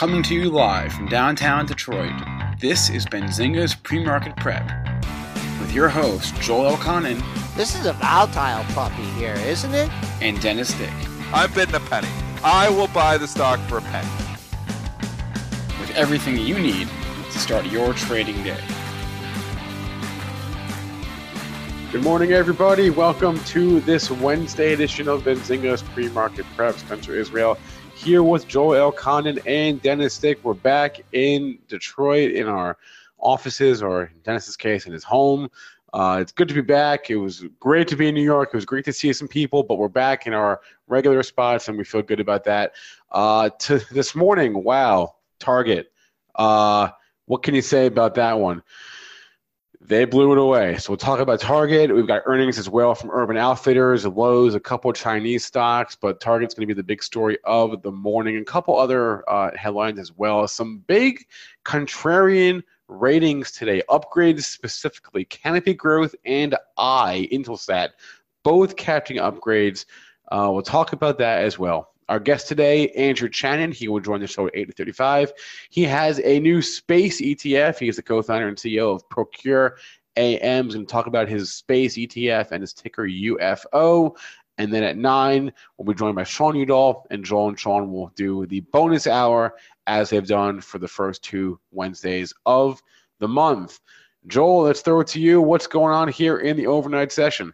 Coming to you live from downtown Detroit, this is Benzinga's Pre-Market Prep with your host, Joel Elconin This is a volatile puppy here, isn't it? and Dennis Dick. I'm bidding a penny. I will buy the stock for a penny. with everything you need to start your trading day. Good morning, everybody. Welcome to this Wednesday edition of Benzinga's Pre-Market Prep. Spencer Israel here with Joel Elconin and Dennis Dick. We're back in Detroit in our offices, or in Dennis's case, in his home. Uh, it's good to be back. It was great to be in New York. It was great to see some people, but we're back in our regular spots, and we feel good about that. Uh, to this morning, wow, Target. Uh, what can you say about that one? They blew it away. So we'll talk about Target. We've got earnings as well from Urban Outfitters, Lowe's, a couple Chinese stocks, but Target's going to be the big story of the morning. A couple other uh, headlines as well. Some big contrarian ratings today. Upgrades specifically, Canopy Growth and I, Intelsat, both catching upgrades. Uh, we'll talk about that as well. Our guest today, Andrew Chanin, he will join the show at 8.35. He has a new space ETF. He is the co-founder and CEO of Procure AM. He's going to talk about his space ETF and his ticker UFO. And then at 9, we'll be joined by Sean Udall, and Joel and Sean will do the bonus hour as they've done for the first two Wednesdays of the month. Joel, let's throw it to you. What's going on here in the overnight session?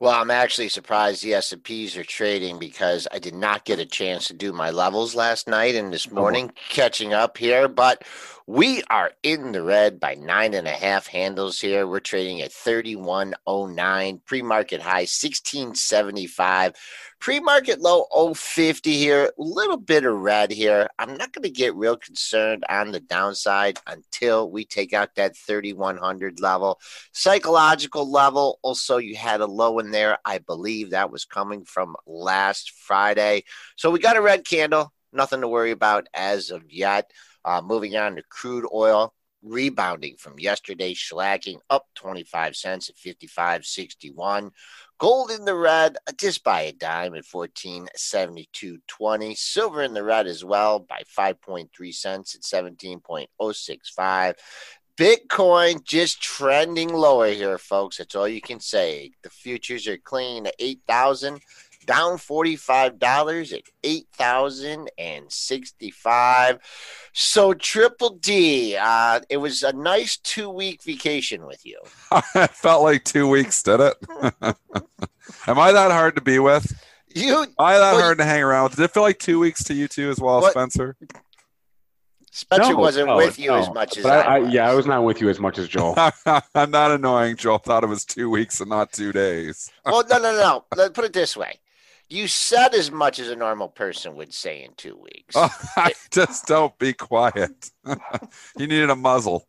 Well, I'm actually surprised the S&Ps are trading because I did not get a chance to do my levels last night and this oh, morning, catching up here. But we are in the red by nine and a half handles here. We're trading at 31.09, pre-market high 16.75, pre-market low 050 here. A little bit of red here. I'm not going to get real concerned on the downside until we take out that 3100 level psychological level. Also, you had a low in there. I believe that was coming from last Friday. So we got a red candle. Nothing to worry about as of yet. Uh, moving on to crude oil, rebounding from yesterday, slacking up 25 cents at 55.61. Gold in the red, uh, just by a dime at 14.72.20. Silver in the red as well by 5.3 cents at 17.065. Bitcoin just trending lower here, folks. That's all you can say. The futures are clean at 8,000, down $45 at 8,065. So, Triple D, uh, it was a nice two week vacation with you. it felt like two weeks, did it? Am I that hard to be with? You, Am I that Well, hard to hang around with? Did it feel like two weeks to you too as well, What? Spencer? Spencer No, wasn't no, with you no. as much as But I, was. yeah, I was not with you as much as Joel. I'm not annoying, Joel. Thought it was two weeks and not two days. Well, no, no, no. Let's put it this way. You said as much as a normal person would say in two weeks. I Just don't be quiet. you needed a muzzle.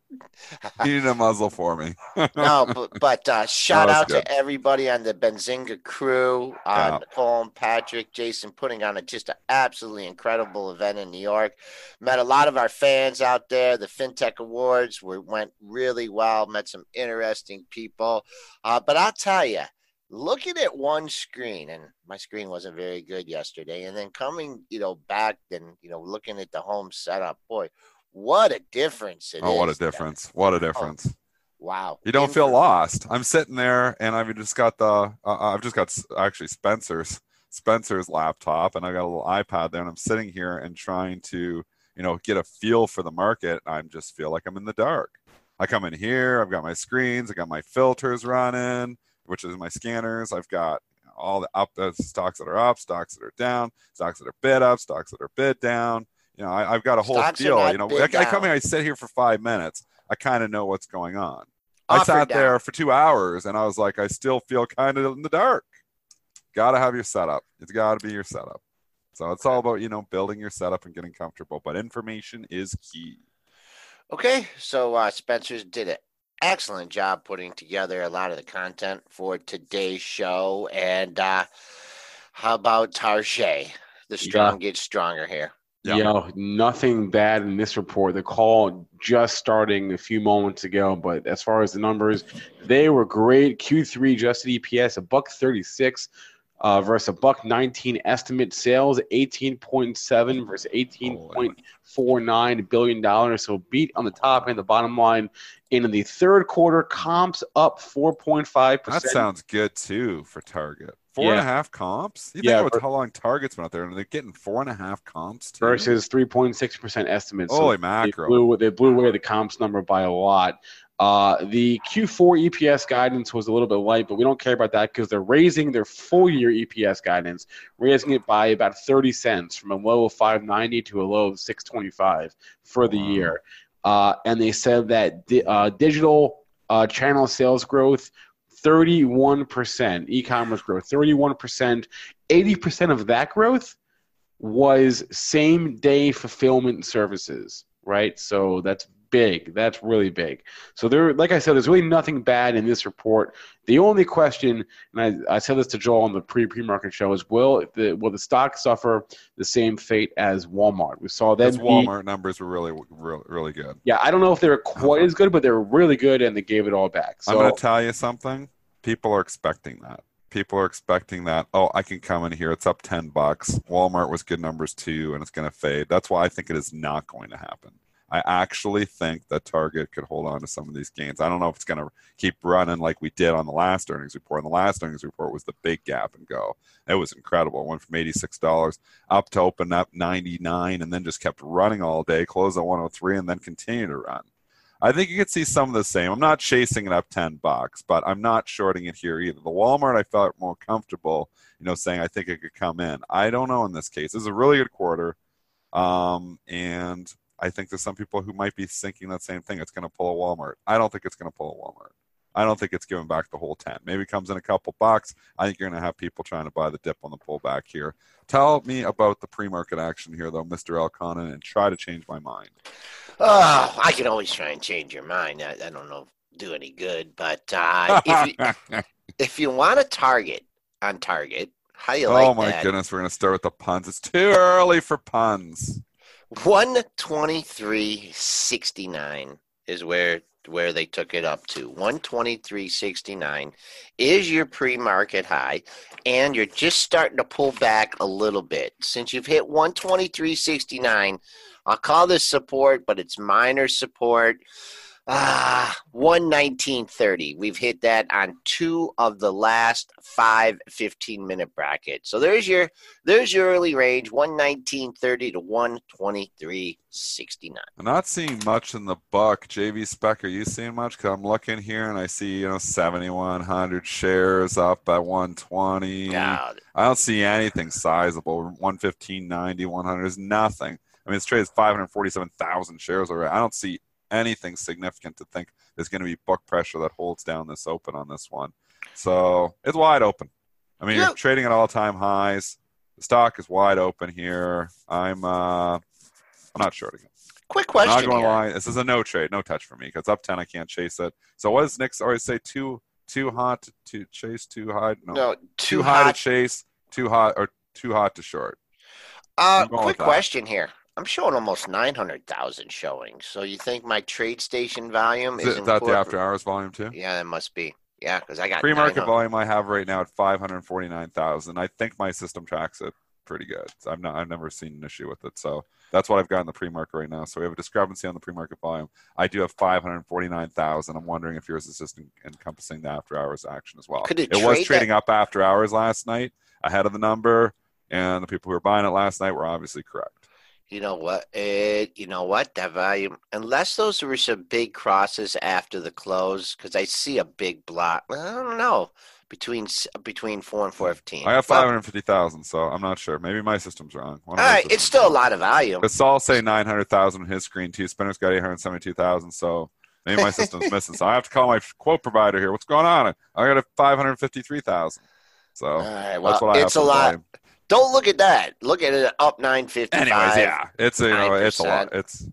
You needed a muzzle for me. no, but, but uh, shout out good. to everybody on the Benzinga crew, uh, Yeah. Nicole and Patrick, Jason, putting on a, just an absolutely incredible event in New York. Met a lot of our fans out there. The FinTech Awards were, went really well. Met some interesting people. Uh, but I'll tell you, looking at one screen, and my screen wasn't very good yesterday, and then coming, you know, back and you know, looking at the home setup, boy, what a difference it is! Oh, what a difference! What a difference! Wow, You don't feel lost. I'm sitting there, and I've just got the. Uh, I've just got actually Spencer's Spencer's laptop, and I got a little iPad there, and I'm sitting here and trying to, you know, get a feel for the market. I just feel like I'm in the dark. I come in here. I've got my screens. I got my filters running, which is my scanners. I've got all the up uh, stocks that are up, stocks that are down, stocks that are bid up, stocks that are bid down. You know, I, I've got a whole Stocks deal. You know, I, I come here, I sit here for five minutes. I kind of know what's going on. I sat down? there for two hours and I was like, I still feel kind of in the dark. got to have your setup. It's got to be your setup. So it's all about you know building your setup and getting comfortable. But information is key. Okay, so uh, Spencer's did an excellent job putting together a lot of the content for today's show. And uh, how about Tarjay? The strong yeah. gets stronger here. Yeah. Yo, nothing bad in this report. The call just starting a few moments ago, but as far as the numbers, they were great. Q3 adjusted EPS a buck 36 uh, versus a buck 19 estimate sales 18.7 versus 18.49 billion dollars. So beat on the top and the bottom line. In the third quarter, comps up 4.5 percent. That sounds good too for Target. Four yeah. and a half comps? You yeah, think about how long Target's been out there, and they're getting four and a half comps too? versus three point six percent estimates. Holy so macro! They blew, they blew away the comps number by a lot. Uh, the Q4 EPS guidance was a little bit light, but we don't care about that because they're raising their full year EPS guidance, raising it by about 30 cents from a low of 590 to a low of 625 for the wow. year. Uh, and they said that di- uh, digital uh, channel sales growth 31% e-commerce growth 31% 80% of that growth was same day fulfillment services right so that's big that's really big so there like i said there's really nothing bad in this report the only question and i, I said this to joel on the pre pre-market show is will the will the stock suffer the same fate as walmart we saw that walmart numbers were really, really really good yeah i don't know if they were quite as good but they were really good and they gave it all back so, i'm going to tell you something people are expecting that. People are expecting that. Oh, I can come in here. It's up ten bucks. Walmart was good numbers too, and it's going to fade. That's why I think it is not going to happen. I actually think that Target could hold on to some of these gains. I don't know if it's going to keep running like we did on the last earnings report. And the last earnings report was the big gap and go. It was incredible. It went from $86 up to open up 99 and then just kept running all day, closed at 103 and then continue to run. I think you could see some of the same. I'm not chasing it up 10 bucks, but I'm not shorting it here either. The Walmart, I felt more comfortable, you know, saying I think it could come in. I don't know in this case. This is a really good quarter. Um, and I think there's some people who might be thinking that same thing. It's going to pull a Walmart. I don't think it's going to pull a Walmart. I don't think it's giving back the whole 10. Maybe it comes in a couple bucks. I think you're going to have people trying to buy the dip on the pullback here. Tell me about the pre market action here, though, Mr. Elconin, and try to change my mind. Oh, I can always try and change your mind. I, I don't know do any good, but uh, if, you, if you want a target on target, how you like Oh my that? goodness, we're gonna start with the puns. It's too early for puns. One twenty three sixty nine is where where they took it up to. One twenty three sixty nine is your pre market high, and you're just starting to pull back a little bit. Since you've hit one twenty three sixty nine I'll call this support, but it's minor support. Ah, 119.30. We've hit that on two of the last five 15 minute brackets. So there's your there's your early range, 119.30 to 123.69. I'm not seeing much in the buck. JV Spec, are you seeing much? Because I'm looking here and I see, you know, 7,100 shares up at 120. I don't see anything sizable. 115.90, 100 is nothing. I mean, it's traded 547,000 shares already. I don't see anything significant to think there's going to be book pressure that holds down this open on this one. So it's wide open. I mean, you're trading at all time highs. The stock is wide open here. I'm uh, I'm not shorting it. Quick question. I'm not going to lie. This is a no trade, no touch for me because up ten I can't chase it. So what does Nick always say? Too too hot to, chase, too high. No, no too, too high to chase, too hot or too hot to short. Uh, quick question here. I'm showing almost 900,000 showings. So you think my TradeStation volume is, is that the after hours volume too? Yeah, that must be. Yeah, because I got pre market volume I have right now at 549,000. I think my system tracks it pretty good. I've not I've never seen an issue with it. So that's what I've got in the pre market right now. So we have a discrepancy on the pre market volume. I do have 549,000. I'm wondering if yours is just encompassing the after hours action as well. Could it, it was trading that? up after hours last night ahead of the number, and the people who were buying it last night were obviously correct you know what? It, you know what? That volume, unless those were some big crosses after the close, because I see a big block. I don't know between between four and four fifteen. I have five hundred fifty thousand, so I'm not sure. Maybe my system's wrong. All right, it's still wrong. a lot of volume. But Saul say nine hundred thousand on his screen too. Spinner's got eight hundred seventy-two thousand, so maybe my system's missing. So I have to call my quote provider here. What's going on? I got a five hundred fifty-three thousand. So All right, well, that's what I it's have a lot. volume. Don't look at that. Look at it up nine fifty. Anyways, yeah, it's a, you know, it's a lot. It's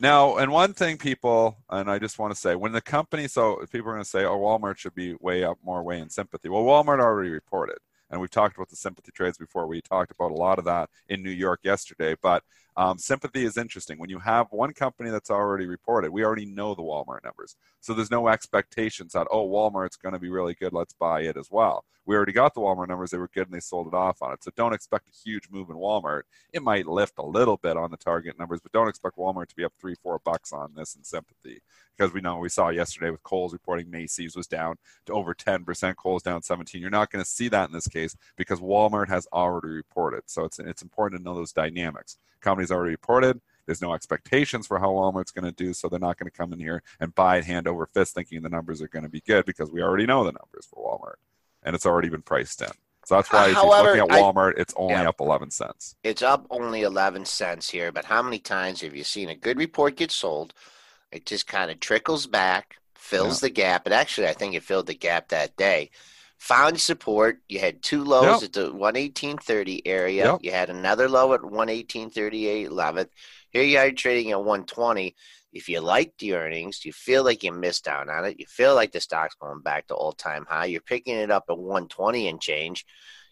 now, and one thing people, and I just want to say, when the company, so people are going to say, oh, Walmart should be way up more way in sympathy. Well, Walmart already reported, and we've talked about the sympathy trades before. We talked about a lot of that in New York yesterday, but um, sympathy is interesting. When you have one company that's already reported, we already know the Walmart numbers. So there's no expectations that, oh, Walmart's going to be really good. Let's buy it as well. We already got the Walmart numbers. They were good and they sold it off on it. So don't expect a huge move in Walmart. It might lift a little bit on the target numbers, but don't expect Walmart to be up three, four bucks on this in sympathy. Because we know we saw yesterday with Kohl's reporting Macy's was down to over 10%, Kohl's down 17. You're not going to see that in this case because Walmart has already reported. So it's, it's important to know those dynamics. Company's already reported. There's no expectations for how Walmart's going to do, so they're not going to come in here and buy it hand over fist thinking the numbers are going to be good because we already know the numbers for Walmart and it's already been priced in. So that's why if you're However, looking at I- Walmart, it's only Yeah. up 11 cents. It's up only 11 cents here, but how many times have you seen a good report get sold? It just kind of trickles back, fills the gap. And actually, I think it filled the gap that day. Found support. You had two lows Yep. at the 118.30 area. Yep. You had another low at 118.38 11th. Here you are trading at 120. If you like the earnings, you feel like you missed out on it. You feel like the stock's going back to all time high. You're picking it up at 120 and change.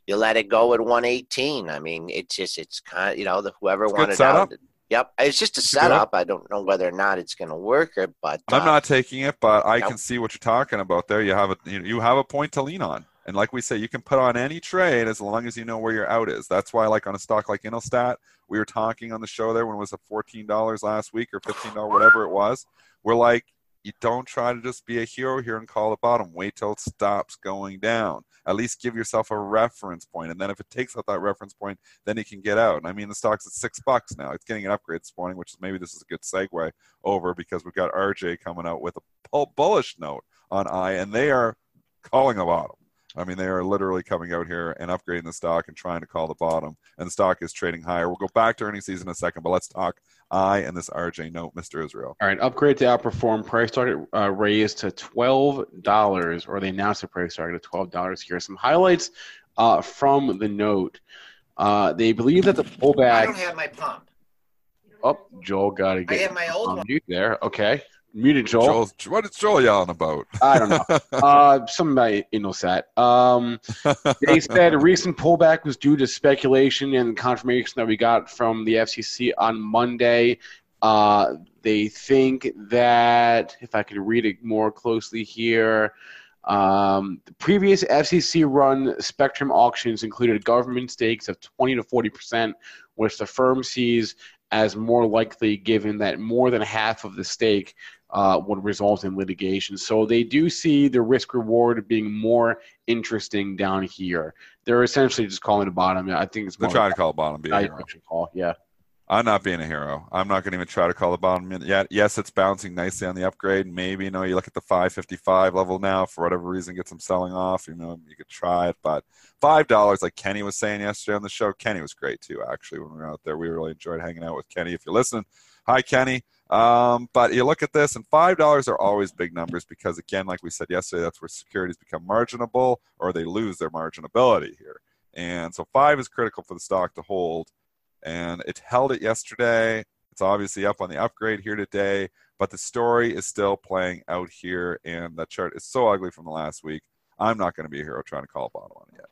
You let it go at 118. I mean, it's just it's kind of you know the whoever It's wanted out. Yep, it's just a setup. I don't know whether or not it's going to work, or but I'm uh, not taking it, but I Nope. can see what you're talking about there. You have a you have a point to lean on, and like we say, you can put on any trade as long as you know where your out is. That's why, like on a stock like Intelsat, we were talking on the show there when it was at fourteen dollars last week or fifteen dollars, whatever it was. We're like, you don't try to just be a hero here and call the bottom. Wait till it stops going down. At least give yourself a reference point, and then if it takes out that reference point, then you can get out. And I mean, the stock's at six bucks now. It's getting an upgrade this morning, which is maybe this is a good segue over because we've got RJ coming out with a bull- bullish note on I, and they are calling a bottom. I mean, they are literally coming out here and upgrading the stock and trying to call the bottom, and the stock is trading higher. We'll go back to earnings season in a second, but let's talk I and this RJ note, Mr. Israel. All right, upgrade to outperform. Price target uh, raised to twelve dollars, or they announced the price target of twelve dollars. Here are some highlights uh, from the note. Uh, they believe that the pullback. I don't have my pump. Oh, Joel got to get. I have my old one. there. Okay, muted Joel. Joel, what is Joel yelling about? I don't know. uh, something about Intelsat. Um, they said a recent pullback was due to speculation and confirmation that we got from the FCC on Monday. Uh, they think that, if I could read it more closely here, um, the previous FCC run spectrum auctions included government stakes of 20 to 40 percent, which the firm sees as more likely given that more than half of the stake uh, would result in litigation. So they do see the risk reward being more interesting down here. They're essentially just calling the bottom. I think it's They're trying to call the bottom. Be a hero. call. Yeah. I'm not being a hero. I'm not going to even try to call the bottom yet. Yes, it's bouncing nicely on the upgrade. Maybe you know you look at the 555 level now for whatever reason get some selling off. You know you could try it, but five dollars, like Kenny was saying yesterday on the show. Kenny was great too. Actually, when we were out there, we really enjoyed hanging out with Kenny. If you're listening, hi Kenny. Um, but you look at this, and five dollars are always big numbers because, again, like we said yesterday, that's where securities become marginable or they lose their marginability here. And so five is critical for the stock to hold and it held it yesterday. It's obviously up on the upgrade here today, but the story is still playing out here, and that chart is so ugly from the last week. I'm not going to be a hero trying to call a bottom on it yet.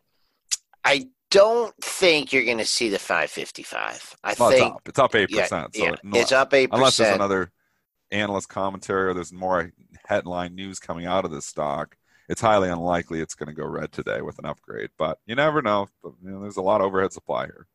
I don't think you're going to see the 555. I Well, it's think up. It's up eight yeah, percent. So yeah, it- it's up 8%. unless there's another analyst commentary or there's more headline news coming out of this stock, it's highly unlikely it's going to go red today with an upgrade. But you never know. You know there's a lot of overhead supply here.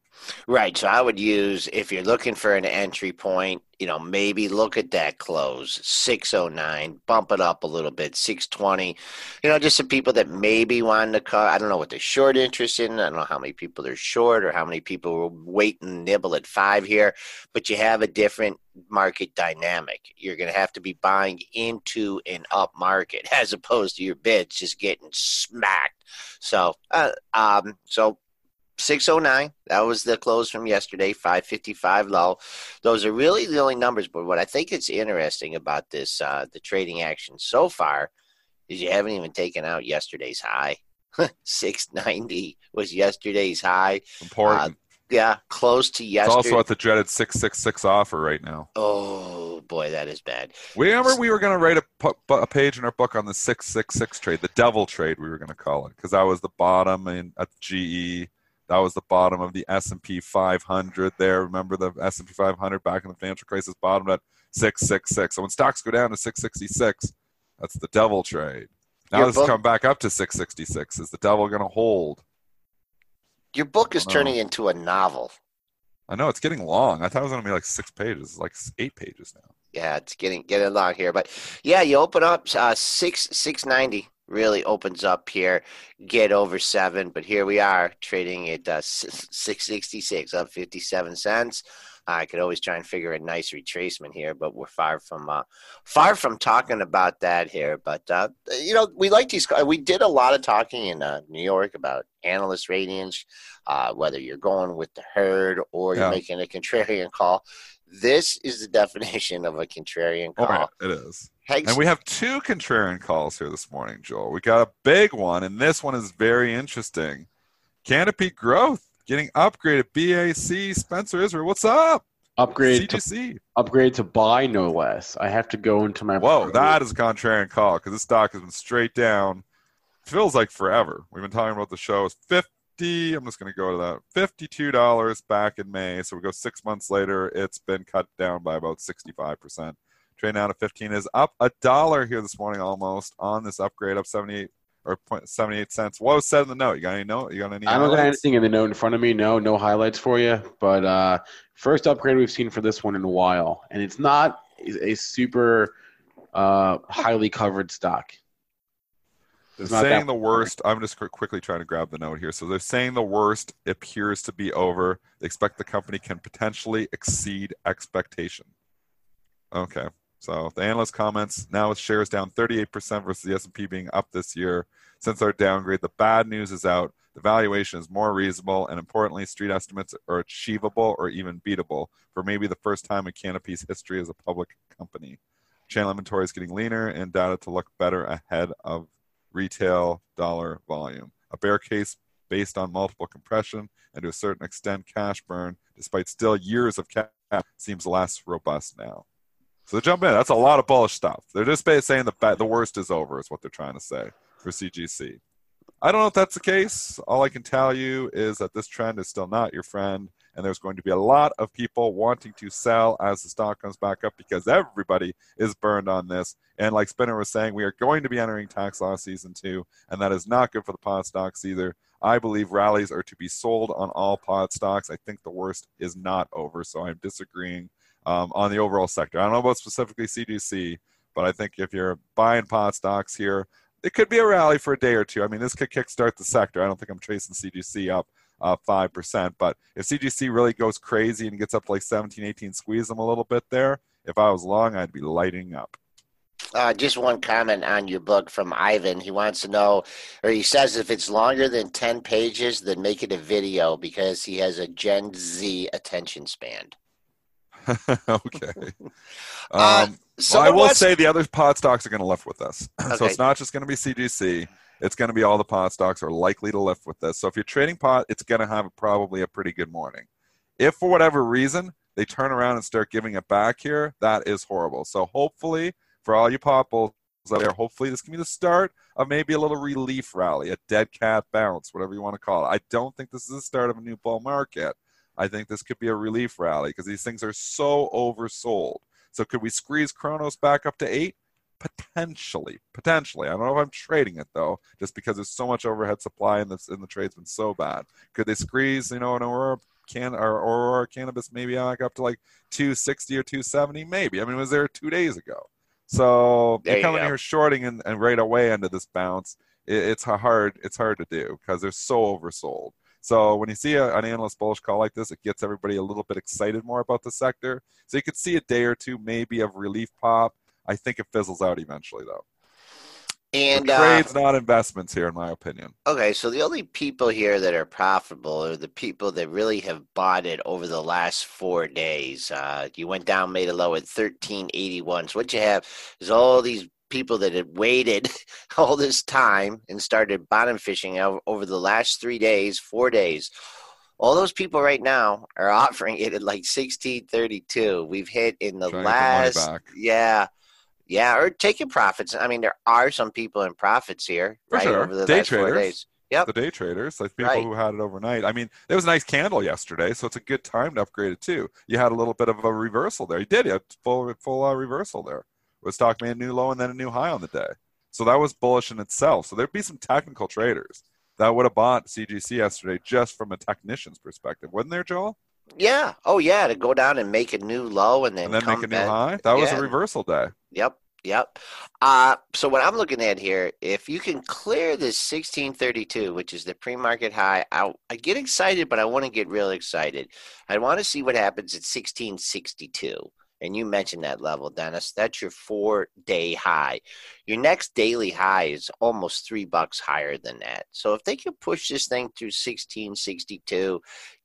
Right. So I would use if you're looking for an entry point, you know, maybe look at that close 609, bump it up a little bit, 620. You know, just some people that maybe wanted to cut. I don't know what they're short interest in. I don't know how many people are short or how many people will wait and nibble at five here, but you have a different market dynamic. You're going to have to be buying into an up market as opposed to your bids just getting smacked. So, uh, um, so 609 that was the close from yesterday 555 low those are really the only numbers but what i think is interesting about this uh, the trading action so far is you haven't even taken out yesterday's high 690 was yesterday's high. Important. Uh, yeah, close to it's yesterday. also at the dreaded 666 offer right now. oh boy, that is bad. Remember, we were going to write a, a page in our book on the 666 trade, the devil trade, we were going to call it, because that was the bottom in at GE. That was the bottom of the S&P 500 there. Remember the S&P 500 back in the financial crisis bottomed at 666. So when stocks go down to 666, that's the devil trade. Now Your this book- come back up to 666. Is the devil going to hold? Your book is turning into a novel. I know it's getting long. I thought it was going to be like six pages. It's like eight pages now. Yeah, it's getting getting along here, but yeah, you open up uh, six six ninety really opens up here. Get over seven, but here we are trading at uh, six sixty six, up fifty seven cents. I could always try and figure a nice retracement here, but we're far from uh, far from talking about that here. But uh, you know, we like these. We did a lot of talking in uh, New York about analyst ratings, uh, whether you're going with the herd or you're Yeah. making a contrarian call. This is the definition of a contrarian Oh, call. it is. Hegs- And we have two contrarian calls here this morning, Joel. We got a big one, and this one is very interesting. Canopy Growth getting upgraded. BAC Spencer Israel. What's up? Upgrade to CGC. upgrade to buy, no less. I have to go into my. Whoa, that is a contrarian call because this stock has been straight down. Feels like forever. We've been talking about the show is fifty. I'm just going to go to that fifty-two dollars back in May. So we go six months later. It's been cut down by about sixty-five percent. Trade down to fifteen is up a dollar here this morning almost on this upgrade up seventy-eight or point seventy-eight cents. What was said in the note? You got any note? You got any? I don't got highlights? anything in the note in front of me. No, no highlights for you. But uh, first upgrade we've seen for this one in a while, and it's not a super uh, highly covered stock. Saying the worst. I'm just quickly trying to grab the note here. So they're saying the worst appears to be over. They expect the company can potentially exceed expectation. Okay. So the analyst comments now with shares down 38% versus the S&P being up this year since our downgrade. The bad news is out. The valuation is more reasonable, and importantly, street estimates are achievable or even beatable for maybe the first time in Canopy's history as a public company. Channel inventory is getting leaner and data to look better ahead of retail dollar volume. A bear case based on multiple compression and to a certain extent cash burn, despite still years of cash, seems less robust now. So jump in. That's a lot of bullish stuff. They're just saying the the worst is over, is what they're trying to say for CGC. I don't know if that's the case. All I can tell you is that this trend is still not your friend, and there's going to be a lot of people wanting to sell as the stock comes back up because everybody is burned on this. And like Spinner was saying, we are going to be entering tax loss season two, and that is not good for the pot stocks either. I believe rallies are to be sold on all pot stocks. I think the worst is not over, so I'm disagreeing um, on the overall sector. I don't know about specifically CGC, but I think if you're buying pot stocks here, it could be a rally for a day or two. I mean, this could kickstart the sector. I don't think I'm tracing CGC up uh, 5%, but if CGC really goes crazy and gets up to like 17, 18, squeeze them a little bit there, if I was long, I'd be lighting up. Uh, just one comment on your book from Ivan. He wants to know, or he says, if it's longer than 10 pages, then make it a video because he has a Gen Z attention span. okay. Uh, Um, So well, I will what's- say the other pot stocks are going to lift with this. so it's not just going to be CGC. It's going to be all the pot stocks are likely to lift with this. So if you're trading pot, it's going to have probably a pretty good morning. If for whatever reason they turn around and start giving it back here, that is horrible. So hopefully, for all you pot bulls out there, hopefully this can be the start of maybe a little relief rally, a dead cat bounce, whatever you want to call it. I don't think this is the start of a new bull market. I think this could be a relief rally because these things are so oversold. So could we squeeze Cronos back up to eight? Potentially, potentially. I don't know if I'm trading it though, just because there's so much overhead supply and the and the trade's been so bad. Could they squeeze, you know, an Aurora can or Aurora cannabis maybe back up to like 260 or 270? Maybe. I mean, it was there two days ago. So There you're you coming here shorting and, and right away into this bounce. It, it's a hard it's hard to do because they're so oversold. So when you see a, an analyst bullish call like this, it gets everybody a little bit excited more about the sector. So you could see a day or two maybe of relief pop. I think it fizzles out eventually, though. And The uh, trades, not investments, here, in my opinion. okay, so the only people here that are profitable are the people that really have bought it over the last four days. Uh, you went down, made a low at thirteen eighty one. So what you have is all these people that had waited all this time and started bottom fishing over the last three days, four days. All those people right now are offering it at like sixteen thirty two. We've hit in the Trying last, yeah, yeah, or taking profits. I mean, there are some people in profits here, For right? sure. Over the Day last four traders. days. Yep. the day traders, like people Right. who had it overnight. I mean, there was a nice candle yesterday, so it's a good time to upgrade it too. You had a little bit of a reversal there. You did. You had full full uh, reversal there. With stock made a new low and then a new high on the day. So that was bullish in itself. So there'd be some technical traders that would have bought CGC yesterday just from a technician's perspective, wouldn't there, Joel? Yeah. Oh, yeah. To go down and make a new low and then And then come make a new back. high. That was a reversal day. Yep. Yep. Uh, so what I'm looking at here, if you can clear this 1632, which is the pre-market high, I, I get excited, but I want to get real excited. I want to see what happens at 1662. And you mentioned that level, Dennis. That's your four-day high. Your next daily high is almost three bucks higher than that. So if they can push this thing through 1662,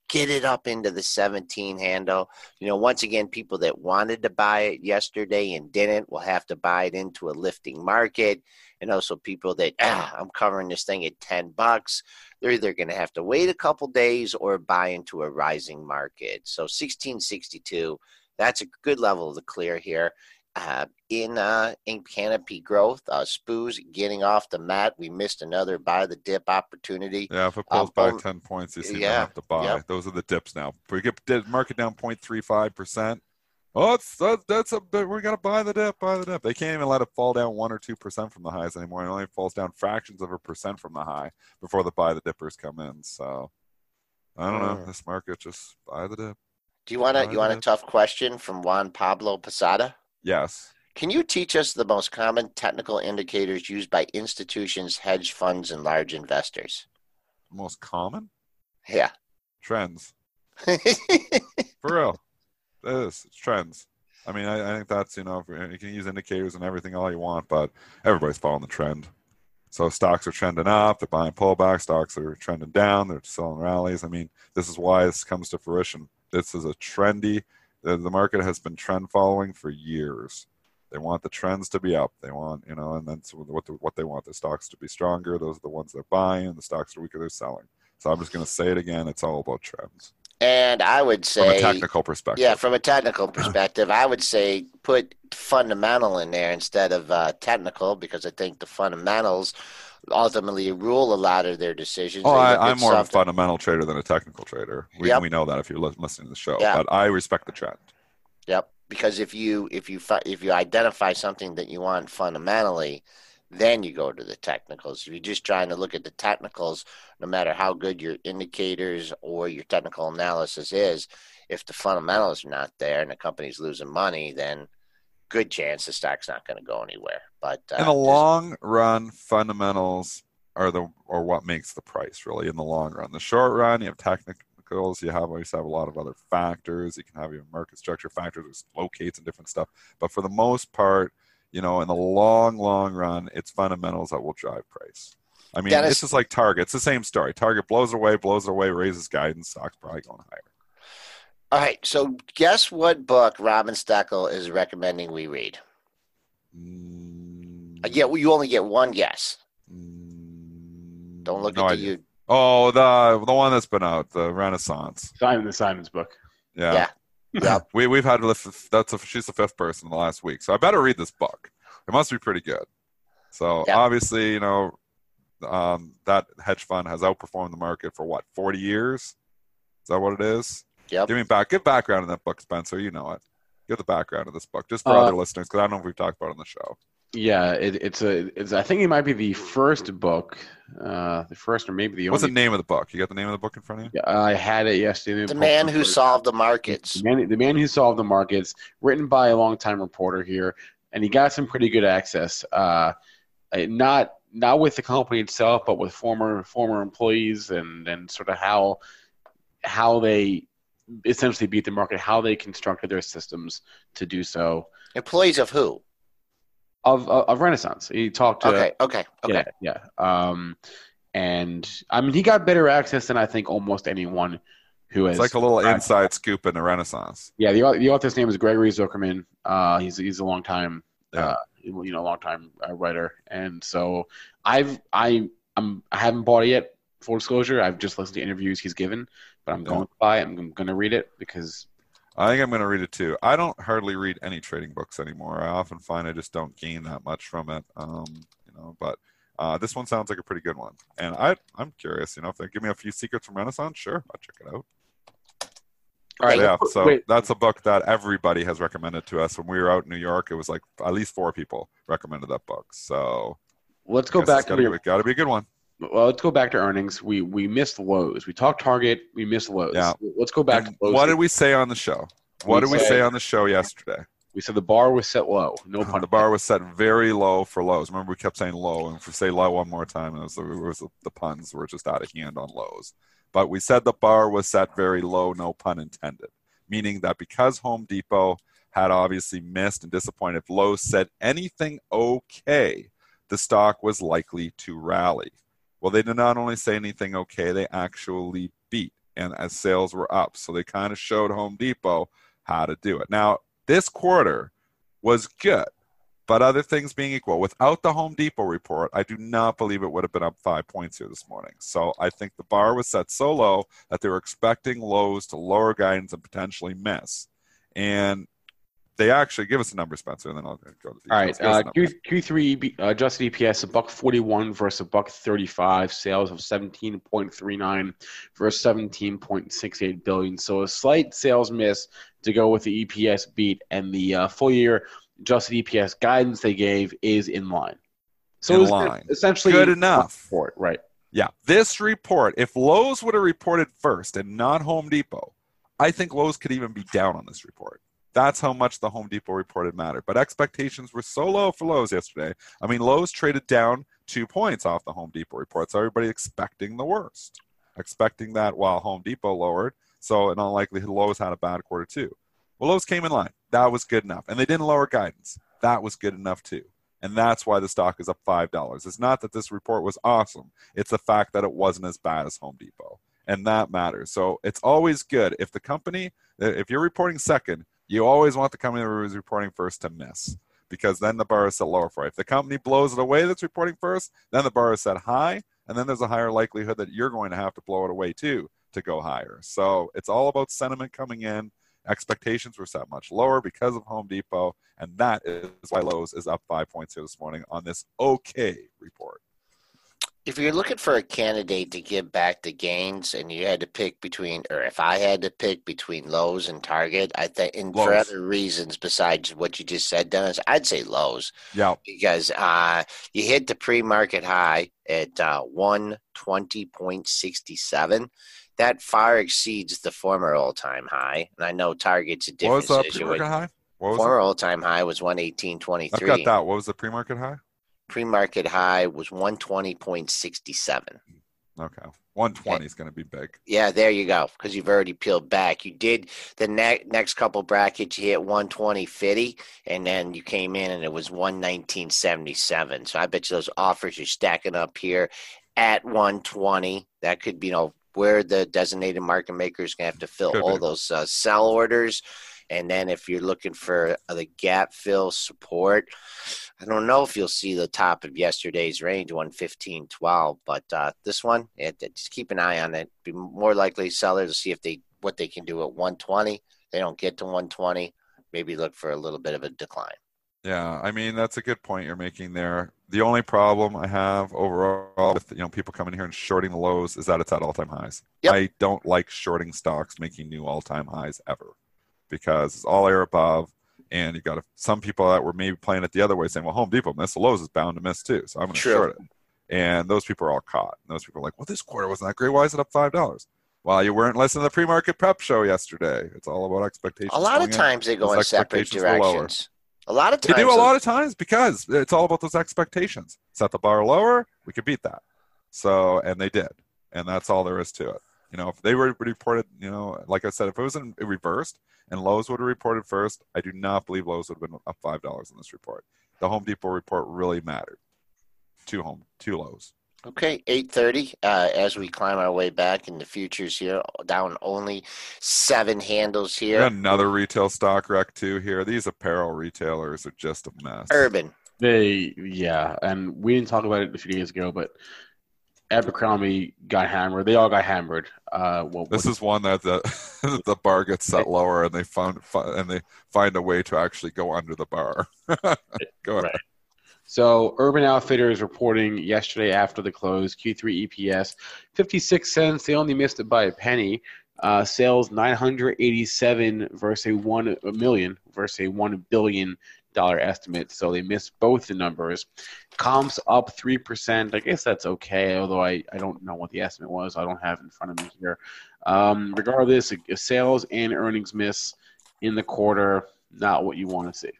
get it up into the 17 handle, you know, once again, people that wanted to buy it yesterday and didn't will have to buy it into a lifting market. And also people that, ah, I'm covering this thing at 10 bucks. They're either going to have to wait a couple days or buy into a rising market. So 1662, that's a good level to clear here. Uh, in uh, in canopy growth, uh, Spoos getting off the mat. We missed another buy the dip opportunity. Yeah, if it Um, pulls back um, 10 points, you see yeah, have to buy. Those are the dips now. We get market down 0.35%. Oh, it's, that, that's a bit. We're going to buy the dip, buy the dip. They can't even let it fall down 1% or 2% from the highs anymore. It only falls down fractions of a percent from the high before the buy the dippers come in. So I don't know. Mm. This market just buy the dip. Do you want to you want a tough question from Juan Pablo Posada? Yes. Can you teach us the most common technical indicators used by institutions, hedge funds, and large investors? Most common Yeah. trends. For real. It is. It's trends. I mean, I, I think that's, you know, you can use indicators and everything all you want, but everybody's following the trend. So stocks are trending up, they're buying pullback, stocks are trending down, they're selling rallies. I mean, this is why this comes to fruition. This is a trendy, the, the market has been trend following for years. They want the trends to be up. They want, you know, and then what, the, what they want the stocks to be stronger. Those are the ones they're buying, the stocks are weaker, they're selling. So I'm just going to say it again. It's all about trends and I would say, from a technical perspective. yeah, from a technical perspective, I would say put fundamental in there instead of uh, technical because I think the fundamentals ultimately rule a lot of their decisions. Oh, I, I'm more of a fundamental trader than a technical trader. We, Yep. we know that if you're listening to the show, Yeah. but I respect the trend. Yep. Because if you if you if you identify something that you want fundamentally, then you go to the technicals. If you're just trying to look at the technicals, no matter how good your indicators or your technical analysis is, if the fundamentals are not there and the company's losing money, then good chance the stock's not going to go anywhere. But uh, in the long run, fundamentals are the or what makes the price really in the long run. The short run, you have technicals, you have always have a lot of other factors. You can have your market structure factors, which locates and different stuff. But for the most part, you know, in the long, long run, it's fundamentals that will drive price. I mean, Dennis- it's just like Target. It's the same story. Target blows away, blows away, raises guidance, stock's probably going higher. All right. So guess what book Robin Steckel is recommending we read? Mm, yeah, well, you only get one guess. mm, Don't look no at the you. Oh, the the one that's been out, the Renaissance. Simon the Simon's book. Yeah. Yeah. Yep. We we've had lift- that's a, she's the fifth person in the last week, so I better read this book. It must be pretty good. So Yeah. obviously, you know, um, that hedge fund has outperformed the market for what forty years. Is that what it is? Yep. Give me back. Give background in that book, Spencer. You know it. Give the background of this book, just for Uh, other listeners, because I don't know if we've talked about it on the show. Yeah, it, it's a. It's. I think it might be the first book, uh, the first or maybe the only. What's the only. name of the book? You got the name of the book in front of you? Yeah, I had it yesterday. The man who solved the markets. The man, the man who solved the markets, written by a longtime reporter here, and he got some pretty good access. Uh, uh, not not with the company itself, but with former former employees and and sort of how how they essentially beat the market, how they constructed their systems to do so. Employees of who? Of of, of Renaissance, he talked to Okay, okay, okay. yeah, yeah. Um, and I mean, he got better access than I think almost anyone who has. It's like a little Right. inside scoop in the Renaissance. Yeah, the the author's name is Gregory Zuckerman. Uh, he's he's a long time Yeah. uh, you know, long time uh, writer, and so I've I I'm I haven't bought it yet. Full disclosure, I've just listened to interviews he's given, but I'm going to buy it. I'm going to read it because I think I'm going to read it too. I don't hardly read any trading books anymore. I often find I just don't gain that much from it. Um, you know, but uh, this one sounds like a pretty good one, and I I'm curious. You know, if they give me a few secrets from Renaissance, sure, I'll check it out. all right. yeah, so wait, that's a book that everybody has recommended to us. When we were out in New York, it was like at least four people recommended that book. So let's go back it's to gotta, your be a good one. Well, let's go back to earnings. We we missed Lowe's. We talked Target. We missed Lowe's. Yeah. Let's go back And to Lowe's. what did we say on the show? What We did we said- say on the show yesterday? we said the bar was set low. No pun. the bar was set very low for Lowe's. Remember, we kept saying low, and if we say low one more time, it was, it was the puns were just out of hand on Lowe's. But we said the bar was set very low, no pun intended, meaning that because Home Depot had obviously missed and disappointed, if Lowe's said anything okay, the stock was likely to rally. Well, they did not only say anything okay, they actually beat, and as sales were up, so they kind of showed Home Depot how to do it. Now, this quarter was good, but other things being equal, without the Home Depot report, I do not believe it would have been up five points here this morning. So I think the bar was set so low that they were expecting Lowe's to lower guidance and potentially miss. And they actually give us a number, Spencer, and then I'll go to the All right. details. Give us Uh. Q, Q3 B- uh, adjusted EPS a buck forty one versus a buck thirty five. Sales of seventeen point three nine versus seventeen point six eight billion. So a slight sales miss to go with the EPS beat, and the uh, full year adjusted EPS guidance they gave is in line. So In line. essentially Good enough. For it, right? Yeah, this report, if Lowe's would have reported first and not Home Depot, I think Lowe's could even be down on this report. That's how much the Home Depot reported mattered. But expectations were so low for Lowe's yesterday. I mean, Lowe's traded down two points off the Home Depot report. So everybody expecting the worst, expecting that while Home Depot lowered. So in all likelihood, Lowe's had a bad quarter too. Well, Lowe's came in line. That was good enough. And they didn't lower guidance. That was good enough too. And that's why the stock is up $5. It's not that this report was awesome. It's the fact that it wasn't as bad as Home Depot. And that matters. So it's always good if the company, if you're reporting second, you always want the company that was reporting first to miss because then the bar is set lower for you. If the company blows it away that's reporting first, then the bar is set high, and then there's a higher likelihood that you're going to have to blow it away too to go higher. So it's all about sentiment coming in. Expectations were set much lower because of Home Depot, and that is why Lowe's is up five points here this morning on this okay report. If you're looking for a candidate to give back the gains, and you had to pick between, or if I had to pick between Lowe's and Target, I think, and for other reasons besides what you just said, Dennis, I'd say Lowe's Yeah, because uh, you hit the pre-market high at uh, one twenty point sixty seven. That far exceeds the former all-time high, and I know Target's a different what was the pre-market high? What was Former all-time high was one eighteen twenty it? I've got that. What was the pre-market high? Pre-market high was one twenty point sixty seven. Okay, 120 is going to be big. Yeah, there you go. Because you've already peeled back. You did the ne- next couple brackets. You hit 120.50, and then you came in and it was 119.77. So I bet you those offers are stacking up here at 120. That could be, you know, where the designated market maker is going to have to fill Could all be. those uh, sell orders. And then if you're looking for the gap fill support, I don't know if you'll see the top of yesterday's range, 115.12, but uh, this one, it, it- just keep an eye on it. Be more likely sellers to see if they what they can do at 120. They don't get to 120. Maybe look for a little bit of a decline. Yeah, I mean that's a good point you're making there. The only problem I have overall with you know people coming here and shorting the Lowe's is that it's at all-time highs. Yep. I don't like shorting stocks making new all-time highs ever because it's all air above, and you got some people that were maybe playing it the other way, saying, "Well, Home Depot missed the Lowe's is bound to miss too, so I'm going to short it." And those people are all caught. And those people are like, "Well, this quarter wasn't that great. Why is it up five dollars?" Well, you weren't listening to the pre-market prep show yesterday. It's all about expectations. A lot of going in. times they go Those in separate expectations were lower. directions. A lot of times They times do a lot of times because it's all about those expectations. Set the bar lower, we could beat that. So, and they did, and that's all there is to it. You know, if they were reported, you know, like I said, if it was in reversed and Lowe's would have reported first, I do not believe Lowe's would have been up five dollars in this report. The Home Depot report really mattered. Two home, two Lowe's. Okay, eight thirty. Uh, as we climb our way back in the futures here, down only seven handles here. Another retail stock wreck too here. These apparel retailers are just a mess. Urban. They, yeah, and we didn't talk about it a few days ago, but Abercrombie got hammered. They all got hammered. Uh, well, This is one that the the bar gets set lower, and they found and they find a way to actually go under the bar. go ahead. Right. So Urban Outfitters reporting yesterday after the close, Q3 EPS 56 cents. They only missed it by a penny. Uh, sales 987 versus a one a million versus a one billion dollar estimate. So they missed both the numbers. Comps up three percent. I guess that's okay, although I, I don't know what the estimate was. I don't have in front of me here. Um, regardless, sales and earnings miss in the quarter. Not what you want to see.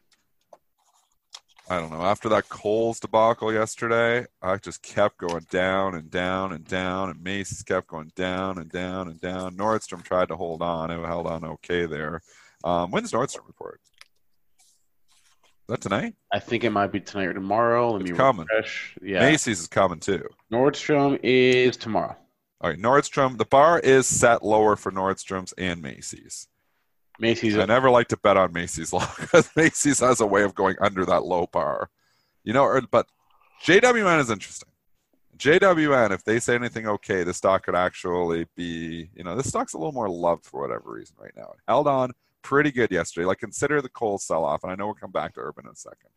I don't know. After that Kohl's debacle yesterday, I just kept going down and down and down, and Macy's kept going down and down and down. Nordstrom tried to hold on; it held on okay there. Um, when's Nordstrom report? Is that tonight? I think it might be tonight or tomorrow. Let It's me coming. refresh. Yeah, Macy's is coming too. Nordstrom is tomorrow. All right, Nordstrom. The bar is set lower for Nordstrom's and Macy's. Macy's. I never like to bet on Macy's long because Macy's has a way of going under that low bar. You know, or- but JWN is interesting. JWN, if they say anything okay, the stock could actually be, you know, this stock's a little more loved for whatever reason right now. It held on pretty good yesterday. Like consider the Kohl's sell off, and I know we'll come back to Urban in a second.